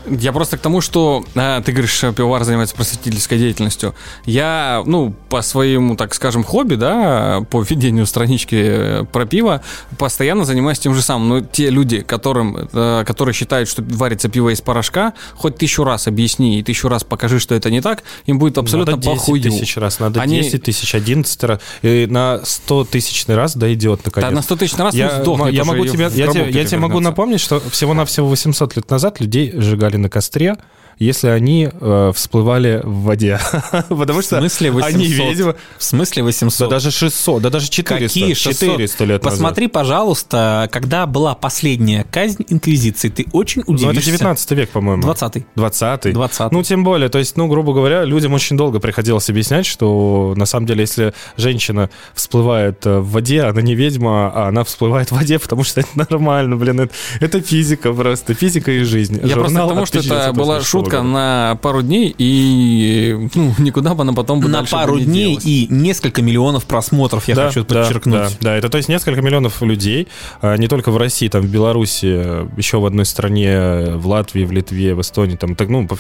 Speaker 4: Я просто к тому, что а, ты говоришь, пивовар занимается просветительской деятельностью. Я, ну, по своему, так скажем, хобби, да, по ведению странички э, про пиво, постоянно занимаюсь тем же самым. Но те люди, которым, э, которые считают, что варится пиво из порошка, хоть тысячу раз объясни и тысячу раз покажи, что это не так, им будет абсолютно
Speaker 1: надо 10
Speaker 4: похую.
Speaker 1: тысяч раз, надо
Speaker 4: Они-
Speaker 1: 10 тысяч, 11 раз. И на 100 тысячный раз дойдет наконец.
Speaker 4: Да, на 100 тысяч раз
Speaker 1: я,
Speaker 4: сдохнет
Speaker 1: я могу тебе, я, тебе, я тебе могу напомнить, что всего-навсего 800 лет назад людей сжигали на костре, если они э, всплывали в воде. Потому
Speaker 3: В
Speaker 1: что
Speaker 3: смысле 800?
Speaker 1: они, видимо...
Speaker 3: В смысле 800?
Speaker 1: Да даже 600, да даже 400.
Speaker 3: Какие 600?
Speaker 1: 400 лет назад.
Speaker 3: Посмотри, пожалуйста, когда была последняя казнь Инквизиции. Ты очень
Speaker 1: Ну, это
Speaker 3: удивишься.
Speaker 1: 19 век, по-моему.
Speaker 3: 20-й.
Speaker 1: 20
Speaker 3: 20-й.
Speaker 1: Ну, тем более, то есть, ну, грубо говоря, людям очень долго приходилось объяснять, что на самом деле, если женщина всплывает э, в воде, она не ведьма, а она всплывает в воде, потому что это нормально, блин, это, это физика просто, физика и жизнь.
Speaker 4: Я просто
Speaker 1: Журнал
Speaker 4: к тому, что это
Speaker 1: «Отличница
Speaker 4: была
Speaker 1: после школы».
Speaker 4: шутка на пару дней, и ну, никуда бы она потом бы
Speaker 3: На
Speaker 4: бы
Speaker 3: пару
Speaker 4: не
Speaker 3: дней
Speaker 4: делась.
Speaker 3: и несколько миллионов просмотров, я
Speaker 1: Да,
Speaker 3: хочу
Speaker 1: да,
Speaker 3: подчеркнуть.
Speaker 1: Да, да, это то есть несколько миллионов людей, а, не только в России, там в Беларуси, э, еще в одной стране, э, в Латвии, в Литве, в Эстонии, там, так, ну, по-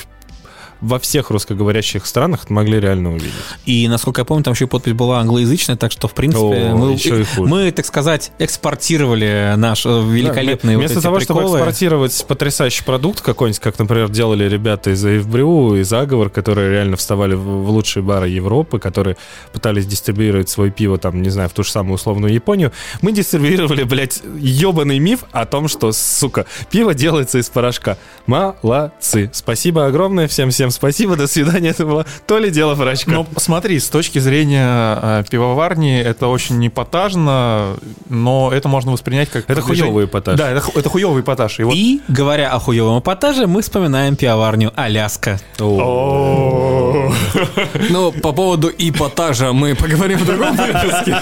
Speaker 1: во всех русскоговорящих странах могли реально увидеть.
Speaker 3: И, насколько я помню, там еще и подпись была англоязычная, так что, в принципе,
Speaker 1: О,
Speaker 3: мы,
Speaker 1: еще и хуже.
Speaker 3: мы, так сказать, экспортировали наш э, великолепный
Speaker 1: Да,
Speaker 3: вот
Speaker 1: Вместо
Speaker 3: эти
Speaker 1: того, чтобы
Speaker 3: приколы.
Speaker 1: экспортировать потрясающий продукт какой-нибудь, как, например, делали ребята из Эйвбрю и Заговор, которые реально вставали в, в лучшие бары Европы, которые пытались дистрибьюировать свое пиво, там, не знаю, в ту же самую условную Японию, мы дистрибьюировали, блядь, ебаный миф о том, что, сука, пиво делается из порошка. Молодцы. Спасибо огромное всем-всем спасибо, до свидания. Это было то ли дело порошка.
Speaker 2: Ну, смотри, с точки зрения э, пивоварни, это очень непотажно, но это можно воспринять как...
Speaker 1: Это
Speaker 2: продвижение-
Speaker 1: хуёвый эпатаж.
Speaker 2: Да, это, это хуёвый эпатаж. И вот
Speaker 3: И, говоря о хуевом эпатаже, мы вспоминаем пивоварню Аляска.
Speaker 4: Ну, по поводу ипотажа мы поговорим в другом выпуске.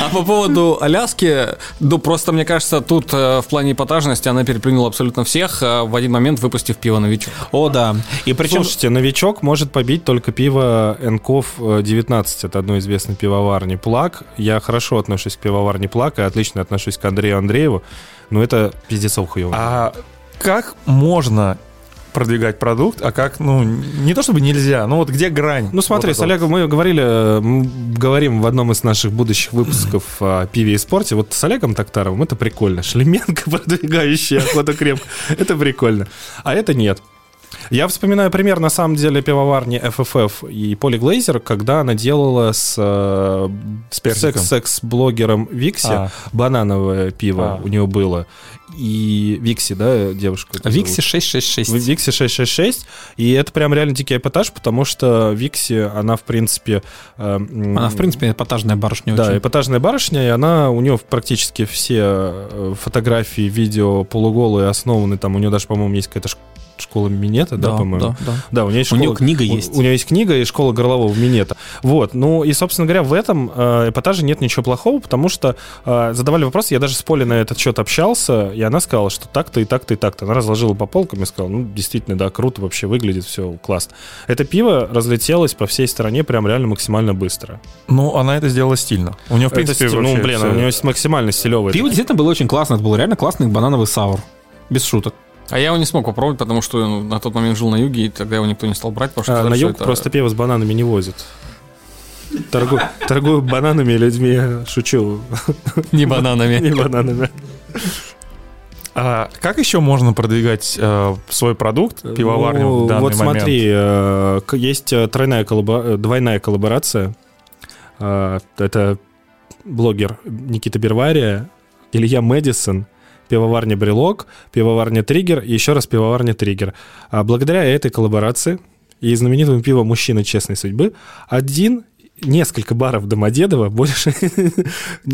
Speaker 4: А по поводу Аляски, ну, просто, мне кажется, тут э, в плане ипотажности она переплюнула абсолютно всех, э, в один момент выпустив пиво новичок.
Speaker 3: О, да. И
Speaker 1: Все
Speaker 3: причем-
Speaker 1: слушайте, новичок может побить только пиво Энков э, 19 от одной известной пивоварни Плак. Я хорошо отношусь к пивоварне Плак и отлично отношусь к Андрею Андрееву, но это пиздецов хуёво.
Speaker 2: А как можно продвигать продукт, а как, ну, не то чтобы нельзя, но вот где грань?
Speaker 1: Ну смотри,
Speaker 2: Вот
Speaker 1: с. Олегом мы говорили, э, м, говорим в одном из наших будущих выпусков о пиве и спорте. Вот с Олегом Токтаровым это прикольно. Шлеменко, продвигающий охота крем. Это прикольно. А это нет. Я вспоминаю пример, на самом деле, пивоварни FFF и Поли Глейзер, когда она делала с, э,
Speaker 2: С
Speaker 1: секс-блогером Викси
Speaker 2: А.
Speaker 1: банановое пиво
Speaker 2: А.
Speaker 1: у нее было. И Викси, да, девушка?
Speaker 3: Викси
Speaker 1: зовут?
Speaker 3: 666.
Speaker 1: В Викси 666, и это прям реально дикий эпатаж, потому что Викси, она, в принципе... э,
Speaker 3: Она, в принципе, эпатажная барышня
Speaker 1: Да,
Speaker 3: очень.
Speaker 1: эпатажная барышня, и она, у нее практически все э, фотографии, видео полуголые основаны, там у нее даже, по-моему, есть какая-то школа Минета, да, по-моему?
Speaker 3: да, да.
Speaker 1: Да, у нее есть
Speaker 3: У
Speaker 1: школа-
Speaker 3: нее книга
Speaker 1: у-
Speaker 3: есть.
Speaker 1: У, нее есть книга и школа горлового минета. Вот. Ну и, собственно говоря, в этом э, эпатаже нет ничего плохого, потому что э, задавали вопросы, я даже с Полей на этот счет общался, и она сказала, что так-то и так-то и так-то. Она разложила по полкам и сказала, ну, действительно, да, круто вообще выглядит, все классно. Это пиво разлетелось по всей стране прям реально максимально быстро.
Speaker 2: Ну, она это сделала стильно. У нее, в
Speaker 1: Это
Speaker 2: принципе,
Speaker 1: стиль- ну,
Speaker 2: вообще
Speaker 1: блин,
Speaker 2: всё-
Speaker 1: у нее максимально стилевый.
Speaker 3: Пиво действительно было очень классно. Это был реально классный банановый саур. Без шуток.
Speaker 4: А я его не смог попробовать, потому что ну, на тот момент жил на юге, и тогда его никто не стал брать, потому что
Speaker 1: А,
Speaker 4: сказали,
Speaker 1: на
Speaker 4: что
Speaker 1: юг
Speaker 4: это-
Speaker 1: просто пиво с бананами не возят. Торгую, торгую бананами и людьми, шучу.
Speaker 4: не бананами.
Speaker 1: Не бананами.
Speaker 2: А как еще можно продвигать э, свой продукт, пивоварню
Speaker 1: Ну,
Speaker 2: в данный
Speaker 1: вот
Speaker 2: момент?
Speaker 1: смотри, э, к- есть э, тройная коллаба- э, двойная коллаборация. Э, Это блогер Никита Бервария, Илья Мэдисон, пивоварня Брелок, пивоварня Триггер и еще раз пивоварня Триггер. А благодаря этой коллаборации и знаменитому пиву «Мужчина честной судьбы» один несколько баров Домодедово, больше...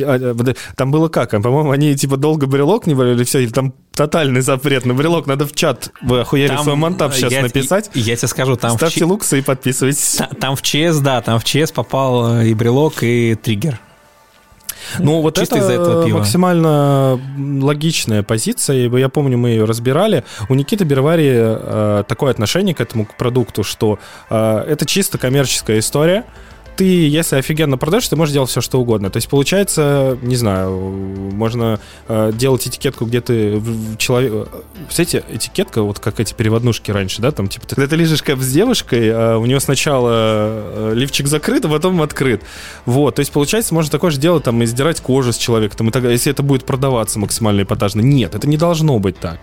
Speaker 1: А, Там было как? По-моему, они типа долго брелок не брали, или все, или там тотальный запрет на брелок. Надо в чат, вы охуели свой монтап сейчас
Speaker 3: я-
Speaker 1: написать.
Speaker 3: Я тебе скажу, там в,
Speaker 1: Ставьте
Speaker 3: Ч-
Speaker 1: луксы и подписывайтесь.
Speaker 3: та- там в ЧС, да, там в ЧС попал э, и брелок, и триггер.
Speaker 1: Ну, вот
Speaker 3: чисто из-за этого пива.
Speaker 1: максимально логичная позиция. Я помню, мы ее разбирали. У Никиты Бервари э, такое отношение к этому к продукту, что э, это чисто коммерческая история. Ты, если офигенно продаешь, ты можешь делать все, что угодно. То есть, получается, не знаю, можно э, делать этикетку, где ты в- в человек... Кстати, этикетка, вот как эти переводнушки раньше, да, там, типа, ты- когда ты лежишь кэп с девушкой, а у нее сначала э, лифчик закрыт, а потом открыт. Вот, то есть, получается, можно такое же делать, там, и сдирать кожу с человека, там, и так если это будет продаваться максимально эпатажно. Нет, это не должно быть так.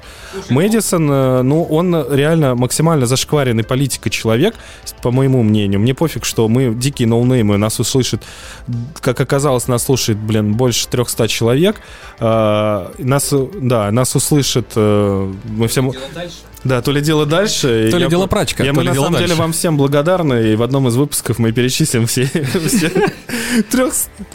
Speaker 1: Мэдисон, э, ну, он реально максимально зашкваренный политика человек, по моему мнению. Мне пофиг, что мы дикие ноунеймы, нас услышит, как оказалось, нас слушает, блин, больше 300 человек. А, Нас, да, нас услышит, э, мы всем... Да, то ли дело дальше.
Speaker 4: То ли
Speaker 1: я-
Speaker 4: дело прачка,
Speaker 1: я,
Speaker 4: то
Speaker 1: мы
Speaker 4: ли
Speaker 1: на
Speaker 4: дело
Speaker 1: самом деле
Speaker 4: дальше.
Speaker 1: вам всем благодарны, и в одном из выпусков мы перечислим все,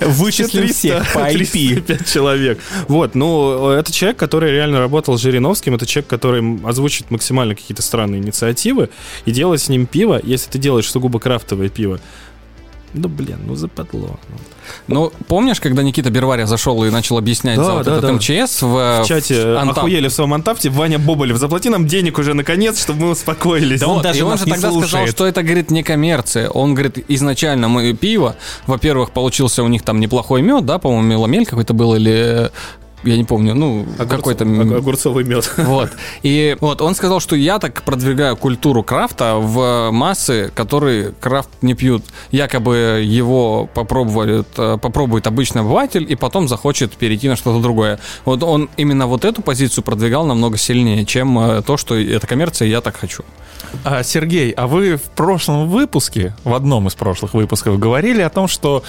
Speaker 3: Вычислим всех по IP.
Speaker 1: 305 человек. Вот, ну, это человек, который реально работал с Жириновским, это человек, который озвучит максимально какие-то странные инициативы и делает с ним пиво, если ты делаешь сугубо крафтовое пиво. Ну, блин, ну западло.
Speaker 4: Ну, помнишь, когда Никита Берваря зашел и начал объяснять
Speaker 1: Да,
Speaker 4: за вот
Speaker 1: да,
Speaker 4: этот
Speaker 1: да.
Speaker 4: МЧС в,
Speaker 1: В чате
Speaker 4: в Антап?
Speaker 1: охуели в своем антафте, Ваня Боболев, заплати нам денег уже наконец, чтобы мы успокоились.
Speaker 3: Да он
Speaker 4: Вот,
Speaker 3: даже
Speaker 4: и он же тогда сказал,
Speaker 3: слушает.
Speaker 4: что это, говорит, не коммерция. Он, говорит, изначально мы пиво, во-первых, получился у них там неплохой мед, да, по-моему, меломель какой-то был, или я не помню, ну, какой-то... м-
Speaker 1: Огурцовый мед.
Speaker 4: Вот. И вот он сказал, что я так продвигаю культуру крафта в массы, которые крафт не пьют. Якобы его попробует, э, попробует обычный обыватель и потом захочет перейти на что-то другое. Вот он именно вот эту позицию продвигал намного сильнее, чем э, то, что это коммерция, и я так хочу.
Speaker 2: А, Сергей, а вы в прошлом выпуске, в одном из прошлых выпусков, говорили о том, что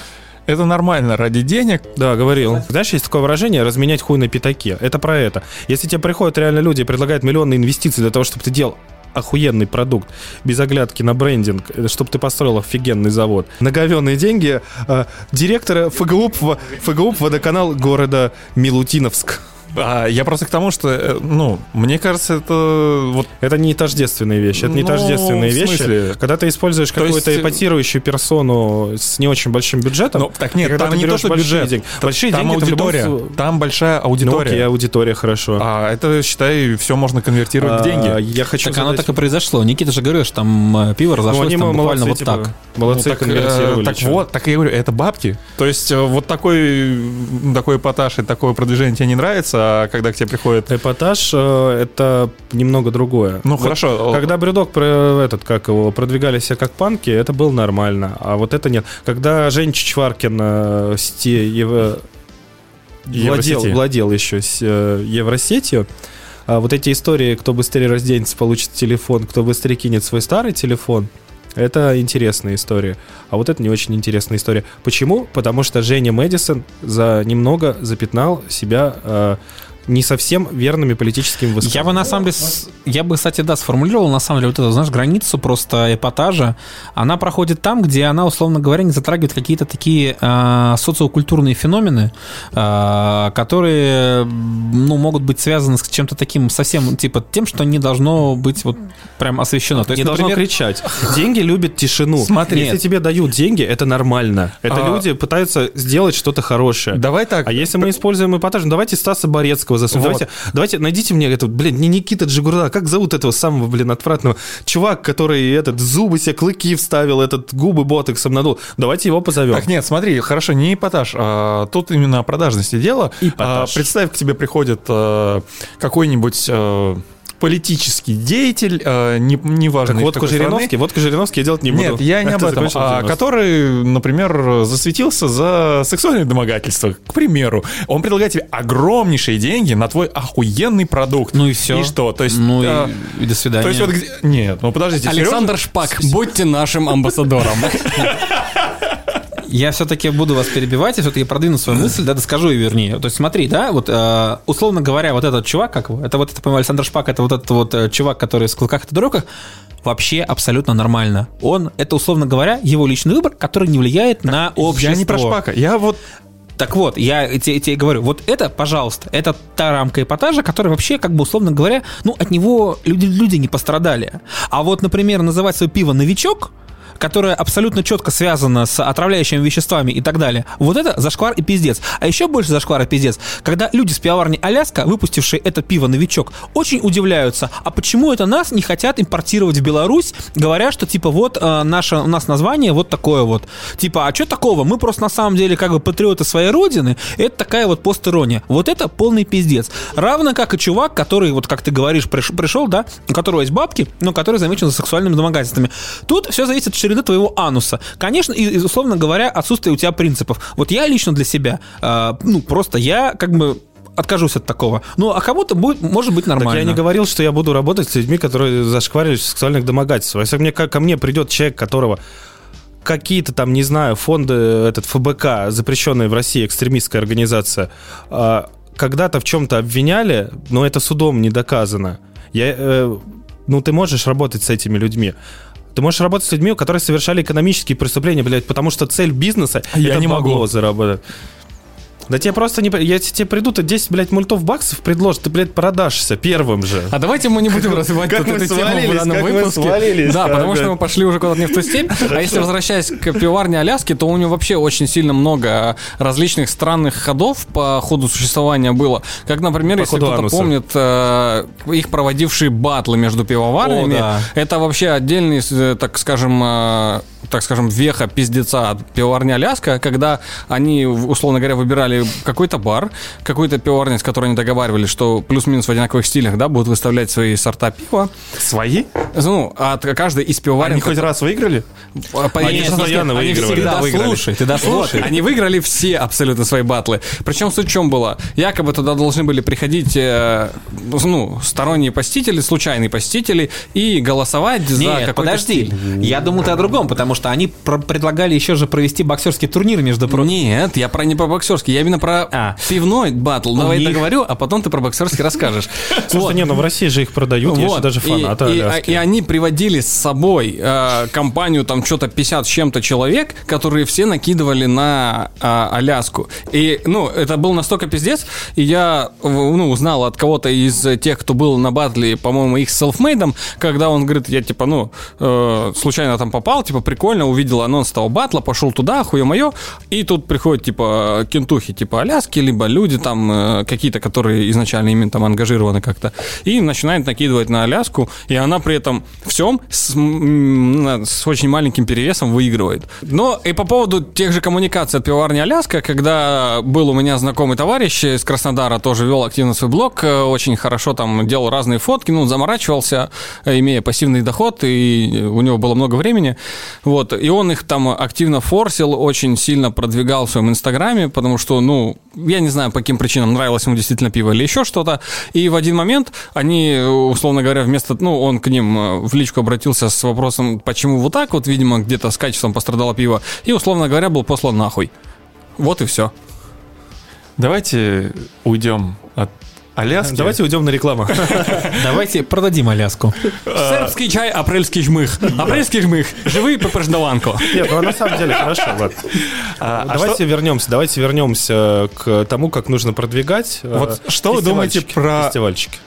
Speaker 2: это нормально ради денег.
Speaker 1: Да, говорил. Знаешь, есть такое выражение «разменять хуй на пятаке». Это про это. Если тебе приходят реально люди и предлагают миллионные инвестиции для того, чтобы ты делал охуенный продукт, без оглядки на брендинг, чтобы ты построил офигенный завод. На говенные деньги э, директора ФГУП, ФГУП водоканал города Милутиновск.
Speaker 2: А, я просто к тому, что, э, ну, мне кажется, это вот
Speaker 1: Это не тождественные вещи. Это не
Speaker 2: Ну,
Speaker 1: тождественные
Speaker 2: в
Speaker 1: вещи. Когда ты используешь
Speaker 2: То есть,
Speaker 1: какую-то
Speaker 2: э,
Speaker 1: эпатирующую персону с не очень большим бюджетом.
Speaker 2: Ну, так нет, там не то, что бюджет.
Speaker 1: деньги. Большие
Speaker 2: там
Speaker 1: деньги это в любом
Speaker 2: аудитория. Там большая
Speaker 1: Ну, окей,
Speaker 2: аудитория.
Speaker 1: аудитория, хорошо.
Speaker 2: А это, считай, все можно конвертировать в
Speaker 1: А,
Speaker 2: деньги.
Speaker 1: Я хочу
Speaker 3: Так оно
Speaker 1: задать-
Speaker 3: так и произошло. Никита же говорил, что там э, пиво
Speaker 1: Ну,
Speaker 3: разошлось
Speaker 1: они
Speaker 3: там буквально
Speaker 1: молодцы,
Speaker 3: вот
Speaker 1: типа,
Speaker 3: так.
Speaker 1: Молодцы,
Speaker 2: Ну, так, э,
Speaker 1: конвертировали.
Speaker 2: так
Speaker 1: чё.
Speaker 2: вот, так я говорю, это бабки. То есть э, вот такой, такой эпатаж и такое продвижение тебе не нравится, а когда к тебе приходит...
Speaker 1: Эпатаж э, это немного другое.
Speaker 2: Ну,
Speaker 1: Вот
Speaker 2: хорошо.
Speaker 1: Когда Брюдок про этот, как его, продвигали себя как панки, это было нормально. А вот это нет. Когда Жень Чичваркин э, сети Ева- владел, владел еще с, э, Евросетью, а вот эти истории, кто быстрее разденется, получит телефон, кто быстрее кинет свой старый телефон, это интересная история. А вот это не очень интересная история. Почему? Потому что Женя Мэдисон за немного запятнал себя э, не совсем верными политическими
Speaker 3: Я
Speaker 1: высказываниями.
Speaker 3: бы на самом деле, я бы, кстати, да, сформулировал на самом деле вот эту, знаешь, границу просто эпатажа. Она проходит там, где она, условно говоря, не затрагивает какие-то такие э, социокультурные феномены, э, которые, ну, могут быть связаны с чем-то таким совсем, типа, тем, что не должно быть вот прям освещено. То есть,
Speaker 1: не должно
Speaker 3: например,
Speaker 1: кричать. Деньги любят тишину.
Speaker 2: Смотри.
Speaker 1: Если тебе дают деньги, это нормально. Это
Speaker 2: А-
Speaker 1: люди пытаются сделать что-то хорошее.
Speaker 2: Давай так.
Speaker 1: А если мы используем эпатаж, ну давайте Стаса Борецкого засунем.
Speaker 2: Вот.
Speaker 1: Давайте, давайте найдите мне этот, блин, не Никита Джигурда, как зовут этого самого, блин, отвратного чувак, который этот зубы себе клыки вставил, этот губы ботоксом надул. Давайте его позовем.
Speaker 2: Так нет, смотри, хорошо, не эпатаж, а тут именно о продажности дело.
Speaker 1: Эпатаж.
Speaker 2: А, представь, к тебе приходит а, какой-нибудь а, политический деятель, а, не, неважно
Speaker 1: так водку. Жириновский, водку Жириновский я делать не буду.
Speaker 2: Нет, я не об этом, а, который, например, засветился за сексуальное домогательство, к примеру. Он предлагает тебе огромнейшие деньги на твой охуенный продукт.
Speaker 3: Ну и всё.
Speaker 2: И что? То есть,
Speaker 3: ну
Speaker 2: а,
Speaker 3: и, и до свидания.
Speaker 2: то есть вот где... Нет, ну подождите,
Speaker 4: Александр Шпак, будьте нашим амбассадором.
Speaker 3: Я все-таки буду вас перебивать, и все-таки продвину свою мысль, да, доскажу ее вернее. То есть смотри, да, вот э, условно говоря, вот этот чувак, как его, это вот, это, по-моему, Александр Шпак, это вот этот вот э, чувак, который в клыках и татуировках, вообще абсолютно нормально. Он, это, условно говоря, его личный выбор, который не влияет на общество.
Speaker 2: Я не про Шпака, я вот
Speaker 3: Так вот, я тебе, тебе говорю, вот это, пожалуйста, это та рамка эпатажа, которая вообще, как бы, условно говоря, ну, от него люди, люди не пострадали. А вот, например, называть свое пиво «новичок», которое абсолютно четко связано с отравляющими веществами и так далее. Вот это зашквар и пиздец. А еще больше зашквар и пиздец, когда люди с пивоварни Аляска, выпустившие это пиво «Новичок», очень удивляются, а почему это нас не хотят импортировать в Беларусь, говоря, что типа вот э, наше, у нас название вот такое вот. Типа, а что такого? Мы просто на самом деле как бы патриоты своей родины. Это такая вот постерония. Вот это полный пиздец. Равно как и чувак, который, вот как ты говоришь, приш- пришел, да, у которого есть бабки, но который замечен за сексуальными домогательствами. Тут все зависит от ширины твоего ануса. Конечно, и, условно говоря, отсутствие у тебя принципов. Вот я лично для себя, э, ну, просто я как бы откажусь от такого. Ну, а кому-то будет, может быть нормально.
Speaker 1: Так я не говорил, что я буду работать с людьми, которые зашкваривают в сексуальных домогательствах. Если мне, ко, ко мне придет человек, которого какие-то там, не знаю, фонды, этот ФБК, запрещенная в России экстремистская организация, а, когда-то в чем-то обвиняли, но это судом не доказано. Я, э, ну, ты можешь работать с этими людьми. Ты можешь работать с людьми, которые совершали экономические преступления, блядь, потому что цель бизнеса
Speaker 2: Я
Speaker 1: это
Speaker 2: не
Speaker 1: бабло
Speaker 2: могу.
Speaker 1: заработать. Да тебе просто не... Если тебе придут и 10, блядь, мультов баксов предложат, ты, блядь, продашься первым же.
Speaker 4: А давайте мы не будем развивать
Speaker 1: как
Speaker 4: эту тему в данном выпуске. да, потому что мы пошли уже куда-то не в ту степь. А если возвращаясь к пиварне Аляски, то у него вообще очень сильно много различных странных ходов по ходу существования было. Как, например,
Speaker 1: По
Speaker 4: если кто-то
Speaker 1: ануса.
Speaker 4: помнит э, их проводившие батлы между пивоварнями,
Speaker 3: О, да.
Speaker 4: это вообще отдельный, э, так скажем, э, так скажем, веха пиздеца от пивоварни Аляска, когда они, условно говоря, выбирали какой-то бар, какой-то пивоварня, с которой они договаривались, что плюс-минус в одинаковых стилях, да, будут выставлять свои сорта пива.
Speaker 2: свои?
Speaker 4: Ну, от каждой из пивоварен...
Speaker 2: Они хоть раз выиграли?
Speaker 4: По- по-
Speaker 1: Они
Speaker 4: Нет,
Speaker 1: постоянно
Speaker 4: они
Speaker 1: выигрывали.
Speaker 4: всегда
Speaker 3: Ты
Speaker 4: выиграли.
Speaker 3: дослушай, ты дослушай.
Speaker 4: Вот, они выиграли все абсолютно свои батлы. Причем суть в чем была? Якобы туда должны были приходить э, ну, сторонние посетители, случайные посетители и голосовать за
Speaker 3: Нет,
Speaker 4: какой-то
Speaker 3: подожди.
Speaker 4: стиль.
Speaker 3: Я думал ты о другом, потому что они про- предлагали еще же провести боксерский турнир между прочим.
Speaker 4: Нет, я про не про боксерский, я именно про
Speaker 3: А.
Speaker 4: пивной батл.
Speaker 3: У
Speaker 4: Давай
Speaker 3: них-
Speaker 4: договорю, а потом ты про боксерский расскажешь.
Speaker 1: Слушай, не, ну в России же их продают, же даже фанаты
Speaker 4: и,
Speaker 1: Аляски.
Speaker 4: и они приводили с собой э, компанию, там что-то 50 с чем-то человек, которые все накидывали на э, Аляску. И, ну, это был настолько пиздец, и я, ну, узнал от кого-то из тех, кто был на батле, по-моему, их с селфмейдом, когда он говорит, я, типа, ну, э, случайно там попал, типа, прикольно, увидел анонс того батла, пошел туда, хуе мое, и тут приходят, типа, кентухи, типа, Аляски, либо люди там э, какие-то, которые изначально именно там ангажированы как-то, и начинают накидывать на Аляску, и она при этом всем с, с очень маленьким перевесом выигрывает. Но и по поводу тех же коммуникаций от пивоварни Аляска, когда был у меня знакомый товарищ из Краснодара, тоже вел активно свой блог, э, очень хорошо там делал разные фотки, ну, заморачивался, э, имея пассивный доход, и у него было много времени, вот, и он их там активно форсил, очень сильно продвигал в своем инстаграме, потому что, ну, я не знаю, по каким причинам, нравилось ему действительно пиво или еще что-то, и в один момент они, условно говоря, вместо, ну, он к ним э, в личку обратился с вопросом, почему вот так вот, видимо, где-то с качеством пострадало пиво, и, условно говоря, был послан нахуй. Вот и все.
Speaker 2: Давайте уйдем от Аляски.
Speaker 1: Давайте уйдем на рекламу.
Speaker 3: Давайте продадим Аляску.
Speaker 4: Сербский чай, апрельский жмых. Апрельский жмых. Живые пепрждаванку.
Speaker 1: Нет, ну а на самом деле хорошо, ладно.
Speaker 2: А, а
Speaker 1: давайте
Speaker 2: что-
Speaker 1: вернемся, давайте вернемся к тому, как нужно продвигать. э,
Speaker 2: Вот что вы думаете про-
Speaker 1: фестивальчики?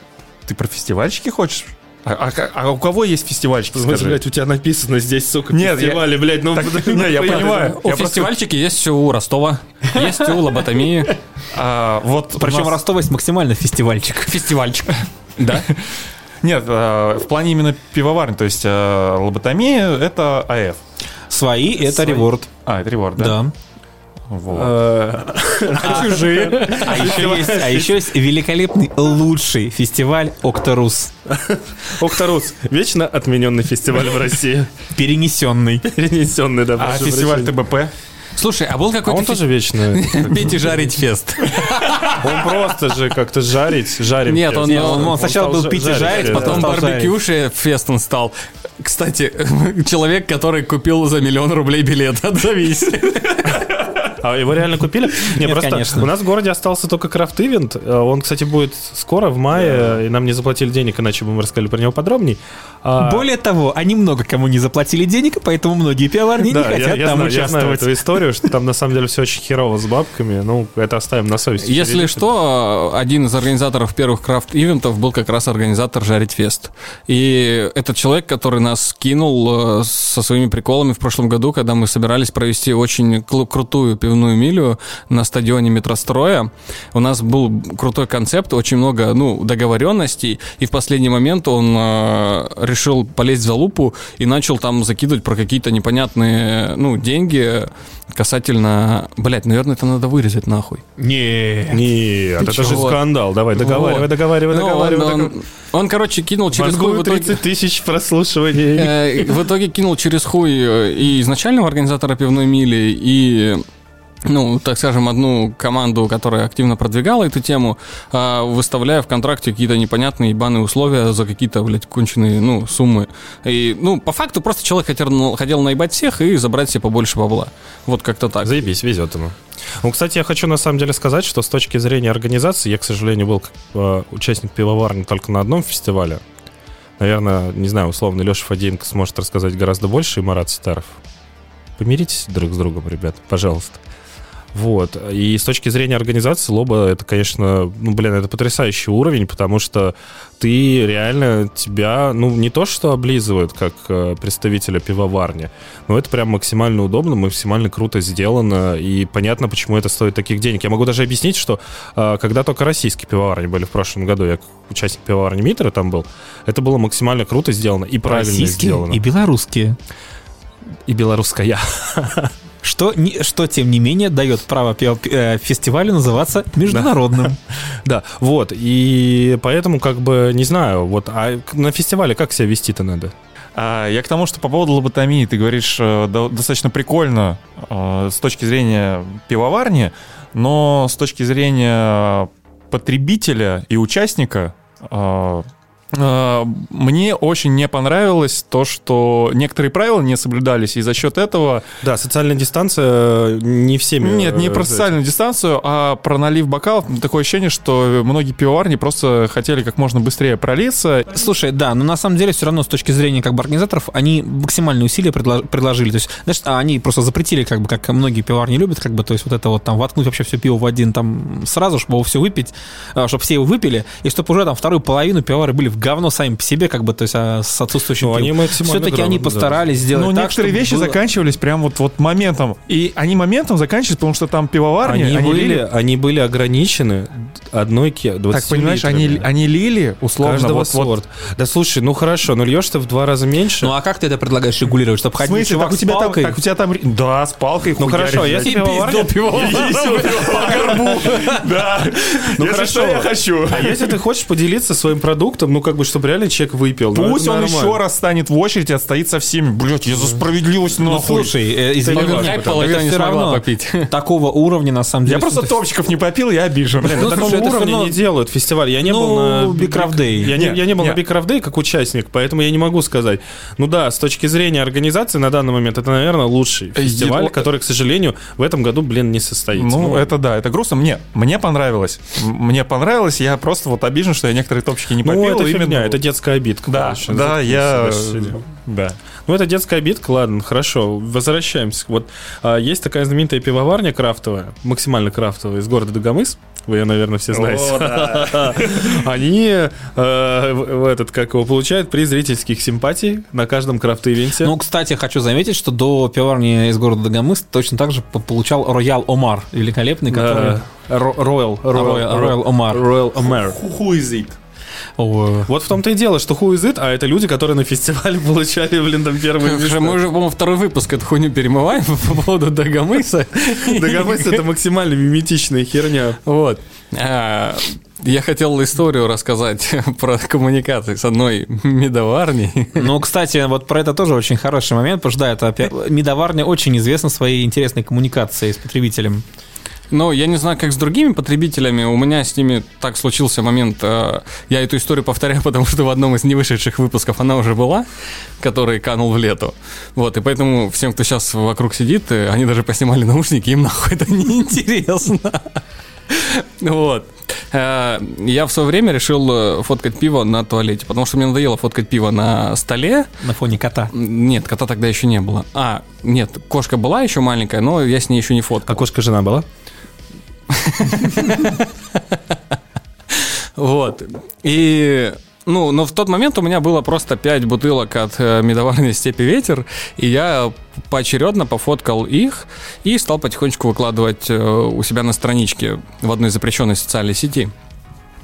Speaker 2: Ты про фестивальчики хочешь? А, а а у кого есть фестивальчики?
Speaker 1: Смысле,
Speaker 2: скажи?
Speaker 1: блядь, у тебя написано здесь, сука,
Speaker 2: Нет, я-
Speaker 1: фестивали, блядь, ну...
Speaker 2: Так, не, я понимаю.
Speaker 4: У
Speaker 2: Я просто-
Speaker 4: фестивальчики есть все у Ростова, есть у Лоботомии.
Speaker 2: а, вот у
Speaker 3: Причем
Speaker 2: нас-
Speaker 3: Ростов есть максимально фестивальчик.
Speaker 4: Фестивальчик. Да?
Speaker 2: Нет, а, в плане именно пивоварни, то есть а, лоботомия — это АФ.
Speaker 3: Свои — это
Speaker 1: Свои.
Speaker 3: реворд.
Speaker 2: А, это реворд, да?
Speaker 3: Да.
Speaker 2: Вот.
Speaker 1: А чужие?
Speaker 3: А еще есть, а еще есть великолепный лучший фестиваль Окторус.
Speaker 1: Окторус. Вечно отмененный фестиваль в России.
Speaker 3: Перенесенный.
Speaker 1: Перенесенный, да.
Speaker 2: А фестиваль. ТБП?
Speaker 4: Слушай, а был
Speaker 1: А
Speaker 4: какой-то
Speaker 1: он тоже вечно.
Speaker 4: фе- Пейте жарить фест?
Speaker 1: Он просто же как-то жарить, жарим.
Speaker 4: Нет, он-
Speaker 3: Он, он сначала был пить и жарить,
Speaker 1: фест.
Speaker 3: потом
Speaker 4: барбекюши фест он стал. Кстати, человек, который купил за миллион рублей билет, отзовись.
Speaker 1: А его реально купили? Не,
Speaker 3: Нет,
Speaker 1: просто
Speaker 3: конечно.
Speaker 1: у нас в городе остался только крафт-ивент. Э, Он, кстати, будет скоро, в мае, и нам не заплатили денег, иначе бы мы рассказали про него подробней. А,
Speaker 3: Более того, они много кому не заплатили денег, поэтому многие пивоварни
Speaker 1: да,
Speaker 3: не
Speaker 1: я,
Speaker 3: хотят
Speaker 1: я
Speaker 3: там
Speaker 1: знаю, я знаю
Speaker 3: участвовать.
Speaker 1: эту историю, что там на самом деле все очень херово с бабками. Ну, это оставим на совести.
Speaker 4: Если
Speaker 1: Зрителей.
Speaker 4: что, один из организаторов первых крафт-ивентов был как раз организатор Жарить Фест. И этот человек, который нас кинул э, со своими приколами в прошлом году, когда мы собирались провести очень крутую пивную милю на стадионе метростроя, у нас был крутой концепт, очень много ну, договоренностей, и в последний момент он э, решил полезть за лупу и начал там закидывать про какие-то непонятные ну, деньги касательно... Блять, наверное, это надо вырезать нахуй.
Speaker 3: Не.
Speaker 1: Нет, это же
Speaker 4: чего?
Speaker 1: скандал. Давай, договаривай,
Speaker 4: Вот.
Speaker 1: договаривай,
Speaker 4: Ну,
Speaker 1: договаривай.
Speaker 4: он,
Speaker 1: договаривай.
Speaker 4: он, он, короче, кинул через хуй в
Speaker 1: Вангую
Speaker 4: итоге...
Speaker 1: 30 тысяч прослушиваний.
Speaker 4: э, В итоге кинул через хуй э, и изначального организатора пивной мили, и ну, так скажем, одну команду, которая активно продвигала эту тему, а, выставляя в контракте какие-то непонятные ебаные условия за какие-то, блядь, конченые, ну, суммы. И, ну, по факту просто человек хотел, хотел наебать всех и забрать себе побольше бабла. Вот как-то так.
Speaker 1: Заебись, везет ему. Ну, кстати, я хочу на самом деле сказать, что с точки зрения организации, я, к сожалению, был как, э, участник пивоварни только на одном фестивале. Наверное, не знаю, условно, Леша Фадеенко сможет рассказать гораздо больше, и Марат Старов. Помиритесь друг с другом, ребят, пожалуйста. Вот. И с точки зрения организации Лоба, это, конечно, ну, блин, это потрясающий уровень, потому что ты реально тебя, ну, не то что облизывают, как э, представителя пивоварни, но это прям максимально удобно, максимально круто сделано, и понятно, почему это стоит таких денег. Я могу даже объяснить, что э, когда только российские пивоварни были в прошлом году, я участник пивоварни Митра там был, это было максимально круто сделано и правильно
Speaker 3: Российские
Speaker 1: сделано.
Speaker 3: и белорусские.
Speaker 1: и белорусская.
Speaker 3: Что, не- что, тем не менее, дает право э, фестивалю называться международным.
Speaker 1: Да, вот, и поэтому, как бы, не знаю, вот, а на фестивале как себя вести-то надо?
Speaker 2: А, я к тому, что по поводу лоботомии, ты говоришь э, до- достаточно прикольно э, с точки зрения пивоварни, но с точки зрения потребителя и участника Э, Мне очень не понравилось то, что некоторые правила не соблюдались, и за счет этого...
Speaker 1: Да, социальная дистанция не всеми...
Speaker 2: Нет, не
Speaker 1: э,
Speaker 2: про социальную дистанцию, а про налив бокалов. Такое ощущение, что многие пивоварни просто хотели как можно быстрее пролиться.
Speaker 3: Слушай, да, но на самом деле все равно с точки зрения как бы организаторов, они максимальные усилия предло- предложили. То есть, знаешь, а они просто запретили, как бы, как многие пивоварни любят, как бы, то есть вот это вот там воткнуть вообще все пиво в один там сразу, чтобы его все выпить, чтобы все его выпили, и чтобы уже там вторую половину пивовары были в говно сами по себе, как бы, то есть а, с отсутствующим
Speaker 1: Ну, они
Speaker 3: Все-таки они
Speaker 1: грамотно, да.
Speaker 3: постарались сделать
Speaker 2: Но
Speaker 3: так,
Speaker 2: некоторые
Speaker 3: чтобы
Speaker 2: вещи
Speaker 3: было-
Speaker 2: заканчивались прям вот, вот моментом. И они моментом заканчивались, потому что там пивоварни,
Speaker 1: Они,
Speaker 2: они,
Speaker 1: были,
Speaker 2: лили...
Speaker 1: они были ограничены одной ке 20
Speaker 2: Так, понимаешь, они,
Speaker 1: литрами.
Speaker 2: они лили, условно,
Speaker 1: Каждого
Speaker 2: вот, вот
Speaker 1: сорта. Да слушай, ну хорошо, но льешь ты в два раза меньше.
Speaker 3: Ну а как ты это предлагаешь регулировать? Чтобы
Speaker 2: В
Speaker 3: ходил
Speaker 2: смысле,
Speaker 3: чувак
Speaker 2: так у тебя
Speaker 3: с
Speaker 2: там,
Speaker 3: палкой?
Speaker 2: так у тебя там, да, с палкой.
Speaker 1: Ну хорошо, если пивоварня...
Speaker 2: по горбу. Да.
Speaker 1: Ну хорошо.
Speaker 2: я хочу.
Speaker 1: А если ты хочешь поделиться своим продуктом, ну как бы, чтобы реально человек выпил. ну,
Speaker 2: Пусть
Speaker 1: это
Speaker 2: он
Speaker 1: нормально.
Speaker 2: еще раз станет в очередь и отстоит со всеми. Блять, я за справедливость
Speaker 3: Ну,
Speaker 2: нахуй.
Speaker 3: слушай, э, извини, это
Speaker 4: половина не смогла попить.
Speaker 3: такого уровня, на самом деле.
Speaker 2: Я просто топчиков не попил, я обижен.
Speaker 1: Блин,
Speaker 3: Ну, это
Speaker 1: уровне
Speaker 3: равно-
Speaker 1: не делают фестиваль. Я не
Speaker 3: Ну,
Speaker 1: был на
Speaker 3: Big Day.
Speaker 1: Я не, я не был на Big Day как участник, поэтому я не могу сказать. Ну да, с точки зрения организации на данный момент это, наверное, лучший фестиваль, который, к сожалению, в этом году, блин, не состоится.
Speaker 2: Ну, это да, это грустно. Мне, мне понравилось. Мне понравилось, я просто вот обижен, что я некоторые топчики не
Speaker 1: ну,
Speaker 2: попил.
Speaker 1: это
Speaker 2: именно
Speaker 1: фигня,
Speaker 2: вот-
Speaker 1: это детская обидка.
Speaker 2: Да,
Speaker 1: короче.
Speaker 2: да, я...
Speaker 1: Сиди.
Speaker 2: Да.
Speaker 1: Ну, это детская обидка, ладно, хорошо. Возвращаемся. Вот а, есть такая знаменитая пивоварня крафтовая, максимально крафтовая, из города Дагомыс. Вы ее, наверное, все знаете. Они э, этот, как его, получают приз зрительских симпатий на каждом крафт-ивенте.
Speaker 3: Ну, кстати, хочу заметить, что до пивоварни из города Дагомыс точно так же по- получал Роял Омар, великолепный, который...
Speaker 1: Э, Ро- Royal,
Speaker 3: Royal- Royal Omar.
Speaker 1: Royal Omar.
Speaker 2: Who is it?
Speaker 3: О,
Speaker 1: Вот в том-то и дело, что who is it, а это люди, которые на фестивале получали, блин, там первые места.
Speaker 4: Мы уже, по-моему, второй выпуск эту хуйню перемываем по поводу Дагомыса.
Speaker 1: Дагомыс это максимально миметичная херня.
Speaker 4: Вот. А, Я хотел историю рассказать про коммуникации с одной медоварней.
Speaker 3: Ну, кстати, вот про это тоже очень хороший момент, потому что, да, это опять... Медоварня очень известна своей интересной коммуникацией с потребителем.
Speaker 4: Ну, я не знаю, как с другими потребителями. У меня с ними так случился момент. э, Я эту историю повторяю, потому что в одном из невышедших выпусков она уже была, который канул в лету. Вот, и поэтому всем, кто сейчас вокруг сидит, э, они даже поснимали наушники, им нахуй это неинтересно. Вот. Э, Я в свое время решил фоткать пиво на туалете, потому что мне надоело фоткать пиво на столе.
Speaker 3: На фоне кота.
Speaker 4: Нет, кота тогда еще не было. А, нет, кошка была еще маленькая, но я с ней еще не фоткал.
Speaker 1: А кошка жена была?
Speaker 4: Вот. И ну, но в тот момент у меня было просто 5 бутылок от э, медоварни «Степи ветер», и я поочередно пофоткал их и стал потихонечку выкладывать э, у себя на страничке в одной запрещенной социальной сети.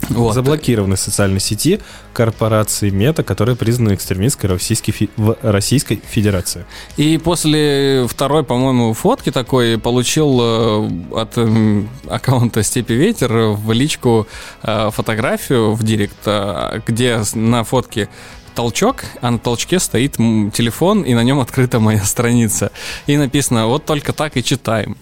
Speaker 4: Вот.
Speaker 1: Заблокированы социальной сети корпорации Мета, которая признана экстремистской Российской, Фе- в Российской Федерации.
Speaker 4: И после второй, по-моему, фотки такой получил э, от эм, аккаунта Степи Ветер в личку э, фотографию в директ, э, где на фотке толчок, а на толчке стоит телефон, и на нем открыта моя страница. И написано «Вот только так и читаем».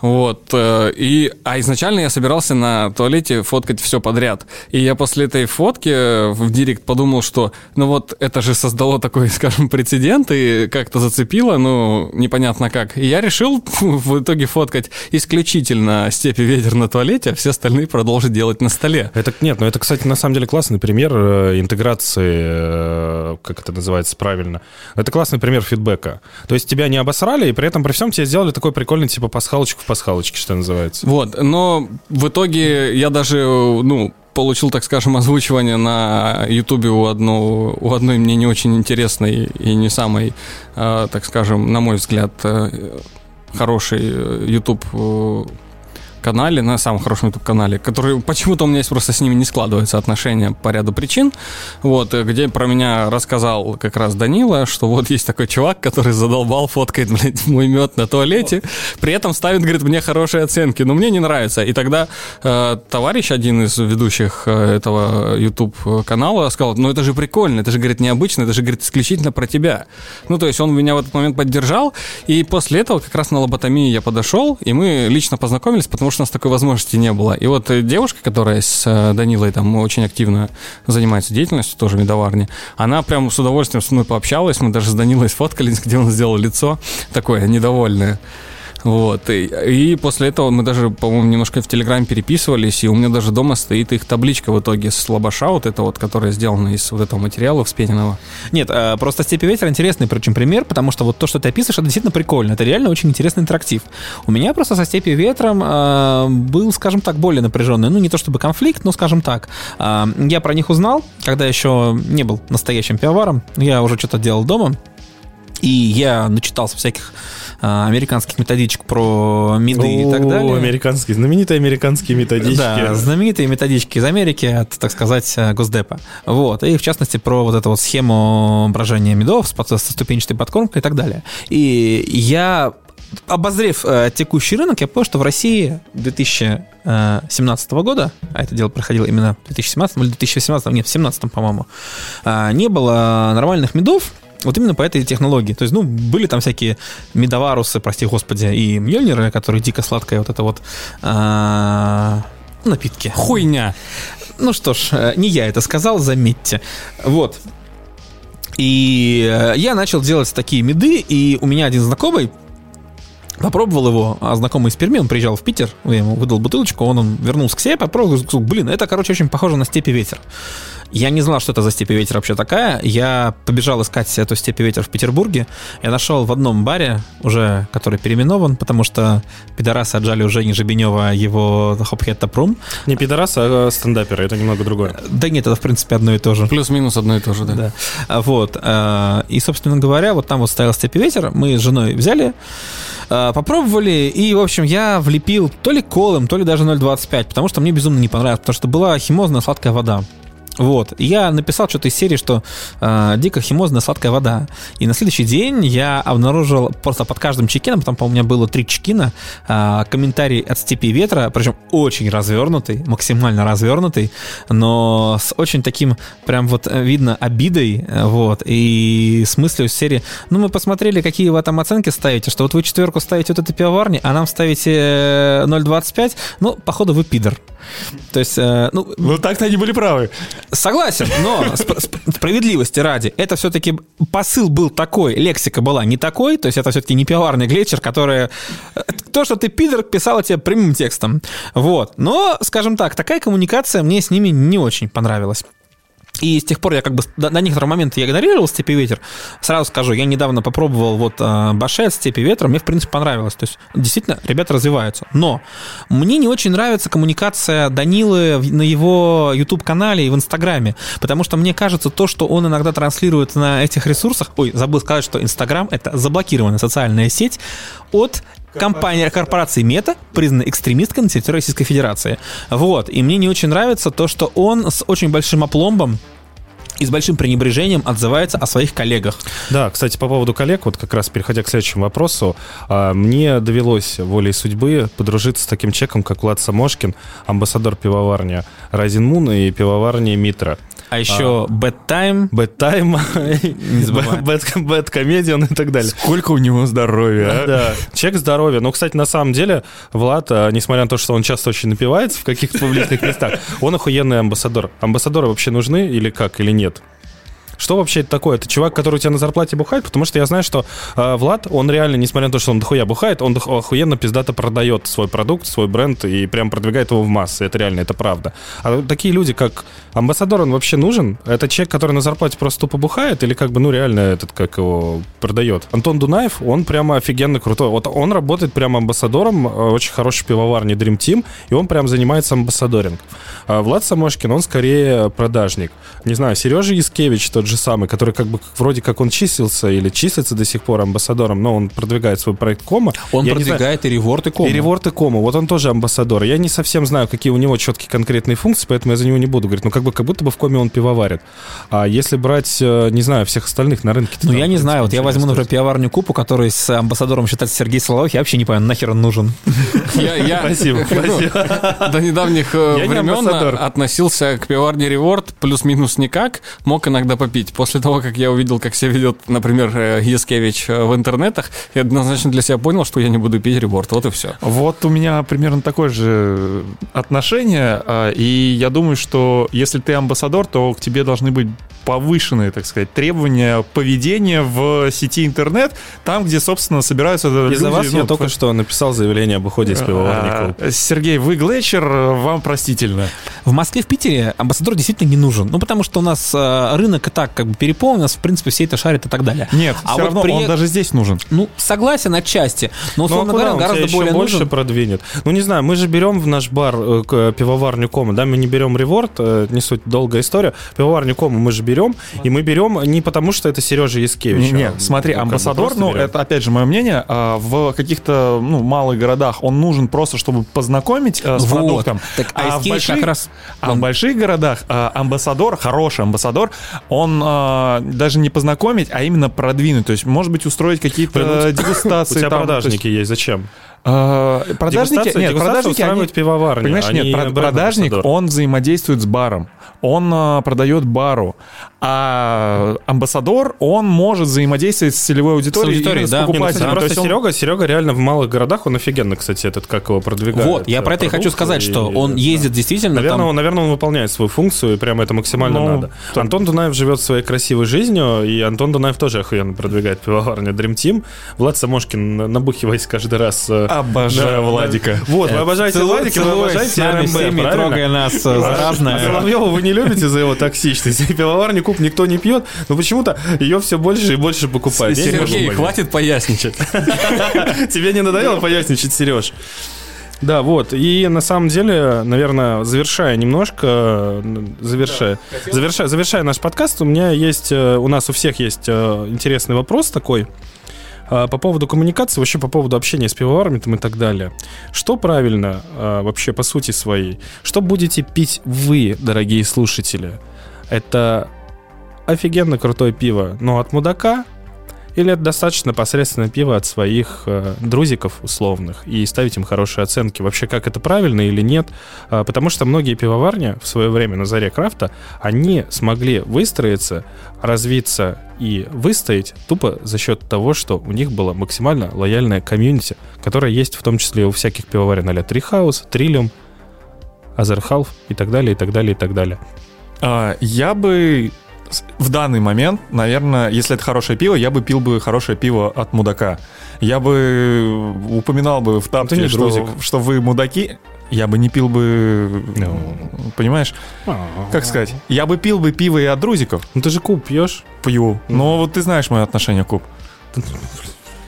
Speaker 4: Вот, э, и, а изначально я собирался на туалете фоткать все подряд. И я после этой фотки э, в директ подумал, что, ну вот, это же создало такой, скажем, прецедент и как-то зацепило, ну, непонятно как. И я решил в итоге фоткать исключительно степи ветер на туалете, а все остальные продолжить делать на столе.
Speaker 1: Это нет, но это, кстати, на самом деле классный пример э, интеграции, как это называется правильно. Это классный пример фидбэка. То есть тебя не обосрали, и при этом при всем тебе сделали такой прикольный типа пасхалочку пасхалочке, что называется.
Speaker 4: Вот, но в итоге я даже, ну, получил, так скажем, озвучивание на Ютубе у, одно, у одной мне не очень интересной и не самой, э, так скажем, на мой взгляд, э, хорошей YouTube канале, на самом хорошем YouTube канале, который почему-то у меня есть просто с ними не складывается отношения по ряду причин, вот, э, где про меня рассказал как раз Данила, что вот есть такой чувак, который задолбал, фоткает, блядь, мой мед на туалете, при этом ставит, говорит, мне хорошие оценки, но мне не нравится. И тогда э, товарищ, один из ведущих э, этого YouTube канала, сказал, ну это же прикольно, это же, говорит, необычно, это же, говорит, исключительно про тебя. Ну, то есть он меня в этот момент поддержал, и после этого как раз на лоботомии я подошел, и мы лично познакомились, потому что что у нас такой возможности не было. И вот э, девушка, которая с э, Данилой там очень активно занимается деятельностью, тоже медоварни, она прям с удовольствием со мной пообщалась, мы даже с Данилой сфоткались, где он сделал лицо такое недовольное. Вот. И, и после этого мы даже, по-моему, немножко в Телеграме переписывались, и у меня даже дома стоит их табличка в итоге с лобаша, вот это вот, которая сделана из вот этого материала вспененного.
Speaker 3: Нет, э, просто «Степи ветер» интересный, причем пример, потому что вот то, что ты описываешь, это действительно прикольно. Это реально очень интересный интерактив. У меня просто со «Степи ветром» э, был, скажем так, более напряженный. Ну, не то чтобы конфликт, но, скажем так. Э, я про них узнал, когда еще не был настоящим пивоваром. Я уже что-то делал дома. И я начитался всяких а, американских методичек про меды и так далее.
Speaker 1: Американские, знаменитые американские методички.
Speaker 3: Да, знаменитые методички из Америки от, так сказать, Госдепа. Вот. И в частности про вот эту вот схему брожения медов со ступенчатой подкормкой и так далее. И я обозрев э, текущий рынок, я понял, что в России 2017 года, а это дело проходило именно в 2017 или 2018, нет, в 2017, по-моему, э, не было нормальных медов, вот именно по этой технологии. То есть, ну, были там всякие медоварусы, прости господи, и мьёльниры, которые дико сладкая вот это вот а, напитки.
Speaker 4: Хуйня.
Speaker 3: Ну что ж, э, не я это сказал, заметьте. Вот. И э, я начал делать такие меды, и у меня один знакомый Попробовал его, а знакомый из Перми, он приезжал в Питер, я ему выдал бутылочку, он, он вернулся к себе, попробовал, блин, это, короче, очень похоже на степи ветер. Я не знал, что это за степи ветер вообще такая. Я побежал искать эту степи ветер в Петербурге. Я нашел в одном баре, уже который переименован, потому что пидорасы отжали уже не Жебенева его Хопхед Тапрум.
Speaker 1: Не пидорасы, а стендаперы, это немного другое.
Speaker 3: Да нет, это в принципе одно и то же.
Speaker 4: Плюс-минус одно и то же, да.
Speaker 3: да. А, вот. А, и, собственно говоря, вот там вот стоял степи ветер, мы с женой взяли, а, попробовали, и, в общем, я влепил то ли колом, то ли даже 0,25, потому что мне безумно не понравилось, потому что была химозная сладкая вода. Вот. Я написал что-то из серии, что э, дико химозная сладкая вода. И на следующий день я обнаружил просто под каждым чекином, там, по-моему, у меня было три чекина, э, комментарий от Степи Ветра, причем очень развернутый, максимально развернутый, но с очень таким, прям вот видно, обидой, вот, и с мыслью серии, ну, мы посмотрели, какие вы там оценки ставите, что вот вы четверку ставите вот этой пивоварни, а нам ставите 0,25, ну, походу, вы пидор. То есть, э, ну...
Speaker 1: Ну, так-то они были правы.
Speaker 3: Согласен, но справедливости ради, это все-таки посыл был такой, лексика была не такой, то есть это все-таки не пивоварный глетчер, который... То, что ты пидор, писала тебе прямым текстом. Вот. Но, скажем так, такая коммуникация мне с ними не очень понравилась. И с тех пор я как бы до, до некоторого я игнорировал «Степи ветер». Сразу скажу, я недавно попробовал вот э, Башет «Степи ветра», мне, в принципе, понравилось. То есть, действительно, ребята развиваются. Но мне не очень нравится коммуникация Данилы на его YouTube-канале и в Инстаграме, потому что мне кажется, то, что он иногда транслирует на этих ресурсах... Ой, забыл сказать, что Инстаграм — это заблокированная социальная сеть от компания корпорации Мета признана экстремисткой на территории Российской Федерации. Вот. И мне не очень нравится то, что он с очень большим опломбом и с большим пренебрежением отзывается о своих коллегах.
Speaker 1: Да, кстати, по поводу коллег, вот как раз переходя к следующему вопросу, а, мне довелось волей судьбы подружиться с таким человеком, как Влад Самошкин, амбассадор пивоварни Rising Moon и пивоварни Митра.
Speaker 3: А еще Bad Time.
Speaker 1: Bad Time, Bad, bad Comedian и так далее.
Speaker 2: Сколько у него здоровья,
Speaker 1: а? Да, человек здоровья. Но, кстати, на самом деле, Влад, а, несмотря на то, что он часто очень напивается в каких-то публичных местах, он охуенный амбассадор. Амбассадоры вообще нужны или как, или нет? нет. Что вообще это такое? Это чувак, который у тебя на зарплате бухает? Потому что я знаю, что э, Влад, он реально, несмотря на то, что он дохуя бухает, он охуенно пиздато продает свой продукт, свой бренд и прям продвигает его в массы. Это реально, это правда. А такие люди, как амбассадор, он вообще нужен? Это человек, который на зарплате просто тупо бухает или как бы, ну, реально этот, как его продает? Антон Дунаев, он прямо офигенно крутой. Вот он работает прямо амбассадором, э, очень хороший пивоварни Dream Team, и он прям занимается амбассадоринг. А Влад Самошкин, он скорее продажник. Не знаю, Сережа Яскевич, тот тот же самый, который как бы вроде как он числился или числится до сих пор амбассадором, но он продвигает свой проект Кома.
Speaker 3: Он Я продвигает знаю, и реворд, и Кома.
Speaker 1: И реворд, и Кома. Вот он тоже амбассадор. Я не совсем знаю, какие у него четкие конкретные функции, поэтому я за него не буду говорить. Ну, как бы, как будто бы в Коме он пивоварит. А если брать, э, не знаю, всех остальных на рынке...
Speaker 3: Ну, я не знаю. Вот я возьму, например, пивоварню Купу, который с амбассадором считается Сергей Соловьев. Я вообще не понимаю, нахер он нужен.
Speaker 1: Спасибо, спасибо.
Speaker 4: До недавних э, времен относился к пивоварне Реворд плюс-минус никак. Мог иногда попить пить. После того, как я увидел, как себя ведет, например, э, Яскевич э, в интернетах, я однозначно для себя понял, что я не буду пить реворд. Вот и все.
Speaker 2: Вот у меня примерно такое же отношение, а, и я думаю, что если ты амбассадор, то к тебе должны быть повышенные, так сказать, требования поведения в сети интернет, там, где, собственно, собираются
Speaker 1: Из-за
Speaker 2: люди,
Speaker 1: вас я
Speaker 2: ну,
Speaker 1: только что написал заявление об уходе из
Speaker 2: а, Сергей, вы Глетчер, вам простительно.
Speaker 3: В Москве, в Питере амбассадор действительно не нужен. Ну, потому что у нас э, рынок и так как бы переполнен, у нас, в принципе, все это шарят и так далее.
Speaker 2: Нет,
Speaker 3: А
Speaker 2: все
Speaker 3: вот
Speaker 2: равно
Speaker 3: при-
Speaker 2: он даже здесь нужен.
Speaker 3: Ну, согласен отчасти, но,
Speaker 1: Ну, а
Speaker 3: условно говоря,
Speaker 1: он
Speaker 3: гораздо более
Speaker 1: больше
Speaker 3: нужен.
Speaker 1: продвинет. Ну, не знаю, мы же берем в наш бар э, к- пивоварню Кома, да, мы не берем реворд, э, не суть долгая история. Пивоварню Кома мы же берем, и мы берем не потому, что это Сережа Яскевич.
Speaker 2: Не,
Speaker 1: а,
Speaker 2: смотри,
Speaker 1: ну, бы
Speaker 2: амбассадор, ну,
Speaker 1: берем.
Speaker 2: это опять же мое мнение, а, в каких-то ну, малых городах он нужен просто, чтобы познакомить а, с
Speaker 3: Вот.
Speaker 2: продуктом.
Speaker 3: Так, а
Speaker 2: в
Speaker 3: Яскевич
Speaker 2: больших,
Speaker 3: как раз-
Speaker 2: а в больших городах а, амбассадор, хороший амбассадор, он а, даже не познакомить, а именно продвинуть. То есть, может быть, устроить какие-то
Speaker 1: ну,
Speaker 2: дегустации.
Speaker 1: У тебя
Speaker 2: там,
Speaker 1: продажники есть, зачем?
Speaker 2: А, продажники,
Speaker 1: Дегустация-
Speaker 2: нет,
Speaker 1: дегустация
Speaker 2: продажники, они-
Speaker 1: пивоварни,
Speaker 2: Понимаешь,
Speaker 1: они
Speaker 2: нет, прод-
Speaker 1: бренд
Speaker 2: продажник,
Speaker 1: амбассадор.
Speaker 2: он взаимодействует с баром. Он а, продает бару. А амбассадор, он может взаимодействовать с целевой аудиторией,
Speaker 3: аудиторией,
Speaker 2: именно с
Speaker 3: да. Не, ну,
Speaker 2: покупателем.
Speaker 1: Просто
Speaker 2: есть он-
Speaker 1: Серега, Серега реально в малых городах, он офигенно, кстати, этот, как его продвигает.
Speaker 3: Вот, я
Speaker 1: э,
Speaker 3: про это и хочу сказать, что
Speaker 1: и-
Speaker 3: он
Speaker 1: да.
Speaker 3: ездит действительно
Speaker 1: Наверное,
Speaker 3: там...
Speaker 1: он, наверное, он выполняет свою функцию, и прямо это максимально
Speaker 2: Ну,
Speaker 1: надо. Антон Дунаев живет своей красивой жизнью, и Антон Дунаев тоже охуенно продвигает пивоварню Dream Team. Влад Самошкин, на- набухиваясь каждый раз... э,
Speaker 2: Обожаю Владика.
Speaker 1: Вот, вы обожаете
Speaker 3: Целуй-
Speaker 1: Владика, вы обожаете РМБ,
Speaker 3: трогая нас, э,
Speaker 1: А
Speaker 3: заразное.
Speaker 1: Соловьева вы не любите за его токсичность. Пивоварни куб никто не пьет, но почему-то ее все больше и больше покупают.
Speaker 4: Сергей, хватит поясничать.
Speaker 1: Тебе не надоело поясничать, Сереж? Да, вот. И на самом деле, наверное, завершая немножко, э, завершая, завершая, завершая наш подкаст, у меня есть, э, у нас у всех есть э, интересный вопрос такой э, по поводу коммуникации, вообще по поводу общения с пивоварами там и так далее. Что правильно э, вообще по сути своей? Что будете пить вы, дорогие слушатели? Это офигенно крутое пиво, но от мудака, или это достаточно посредственное пиво от своих э, друзиков условных и ставить им хорошие оценки? Вообще, как это правильно или нет? А, потому что многие пивоварни в свое время на заре крафта, они смогли выстроиться, развиться и выстоять тупо за счет того, что у них было максимально лояльное комьюнити, которое есть в том числе у всяких пивоварен а-ля Трихаус, Триллиум, Азерхалф и так далее, и так далее, и так далее.
Speaker 2: А, Я бы в данный момент, наверное, если это хорошее пиво, я бы пил бы хорошее пиво от мудака. Я бы упоминал бы в тапке, что, что вы мудаки. Я бы не пил бы,
Speaker 1: Ну.
Speaker 2: понимаешь? Как сказать? Я бы пил бы пиво и от друзиков.
Speaker 1: Ну ты же куб пьешь.
Speaker 2: Пью. Но вот ты знаешь мое отношение к куб.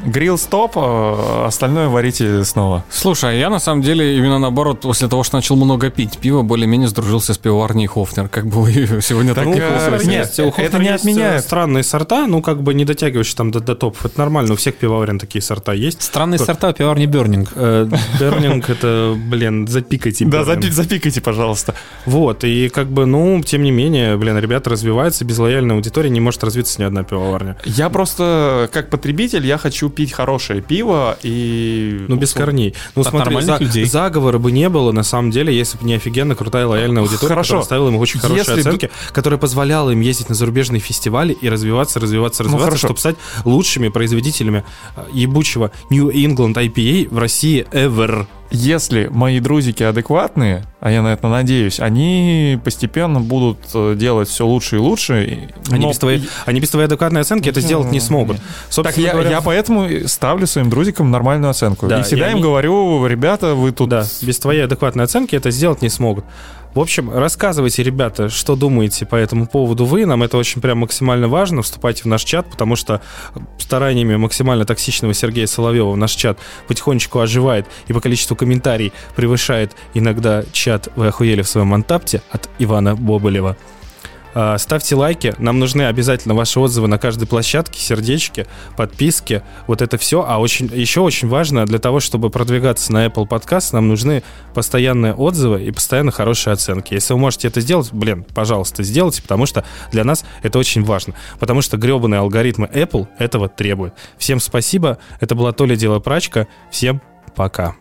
Speaker 2: Грилл стоп, а остальное варите снова.
Speaker 4: Слушай, а я на самом деле именно наоборот, после того, что начал много пить пиво, более-менее сдружился с пивоварней Хофнер, как бы вы сегодня так
Speaker 2: Так, э,
Speaker 4: услышали.
Speaker 2: нет,
Speaker 1: есть, у
Speaker 2: это не
Speaker 1: есть,
Speaker 2: отменяет.
Speaker 1: э, странные сорта, ну, как бы не дотягивающие там до, до топов. Это нормально, у всех пивоварен такие сорта есть.
Speaker 3: Странные
Speaker 1: Как-
Speaker 3: сорта пивоварни Бернинг.
Speaker 1: Э, Бернинг это, блин, запикайте.
Speaker 2: Да, запикайте, пожалуйста.
Speaker 1: Вот, и как бы, ну, тем не менее, блин, ребята развиваются, без лояльной аудитории не может развиться ни одна пивоварня.
Speaker 2: Я просто, как потребитель, я хочу пить хорошее пиво и...
Speaker 1: Ну, без корней. Ну,
Speaker 3: От
Speaker 1: смотри, за-
Speaker 3: людей.
Speaker 1: заговора бы не было, на самом деле, если бы не офигенно крутая лояльная аудитория,
Speaker 2: Хорошо.
Speaker 1: которая ставила им очень хорошие
Speaker 2: Если бы-
Speaker 1: оценки, которая позволяла им ездить на зарубежные фестивали и развиваться, развиваться,
Speaker 2: Ну,
Speaker 1: развиваться,
Speaker 2: хорошо.
Speaker 1: чтобы стать лучшими производителями э, ебучего New England IPA в России ever.
Speaker 2: Если мои друзики адекватные, а я на это надеюсь, они постепенно будут э, делать все лучше и лучше.
Speaker 1: Они,
Speaker 2: но-
Speaker 1: без твоей, они без твоей адекватной оценки это сделать не смогут.
Speaker 2: Так я,
Speaker 1: говоря,
Speaker 2: я поэтому ставлю своим друзикам нормальную оценку.
Speaker 1: Да,
Speaker 2: и всегда
Speaker 1: и
Speaker 2: им
Speaker 1: они-
Speaker 2: говорю, ребята, вы тут...
Speaker 1: Да, без твоей адекватной оценки это сделать не смогут. В общем, рассказывайте, ребята, что думаете по этому поводу вы. Нам это очень прям максимально важно. Вступайте в наш чат, потому что стараниями максимально токсичного Сергея Соловьева наш чат потихонечку оживает и по количеству комментариев превышает иногда чат «Вы охуели в своем антапте» от Ивана Боболева. А, Ставьте лайки, нам нужны обязательно ваши отзывы на каждой площадке, сердечки, подписки, вот это все. А очень, еще очень важно, для того, чтобы продвигаться на Apple Podcast, нам нужны постоянные отзывы и постоянно хорошие оценки. Если вы можете это сделать, блин, пожалуйста, сделайте, потому что для нас это очень важно. Потому что гребаные алгоритмы Apple этого требуют. Всем спасибо, это была Толя Дело Прачка, всем пока.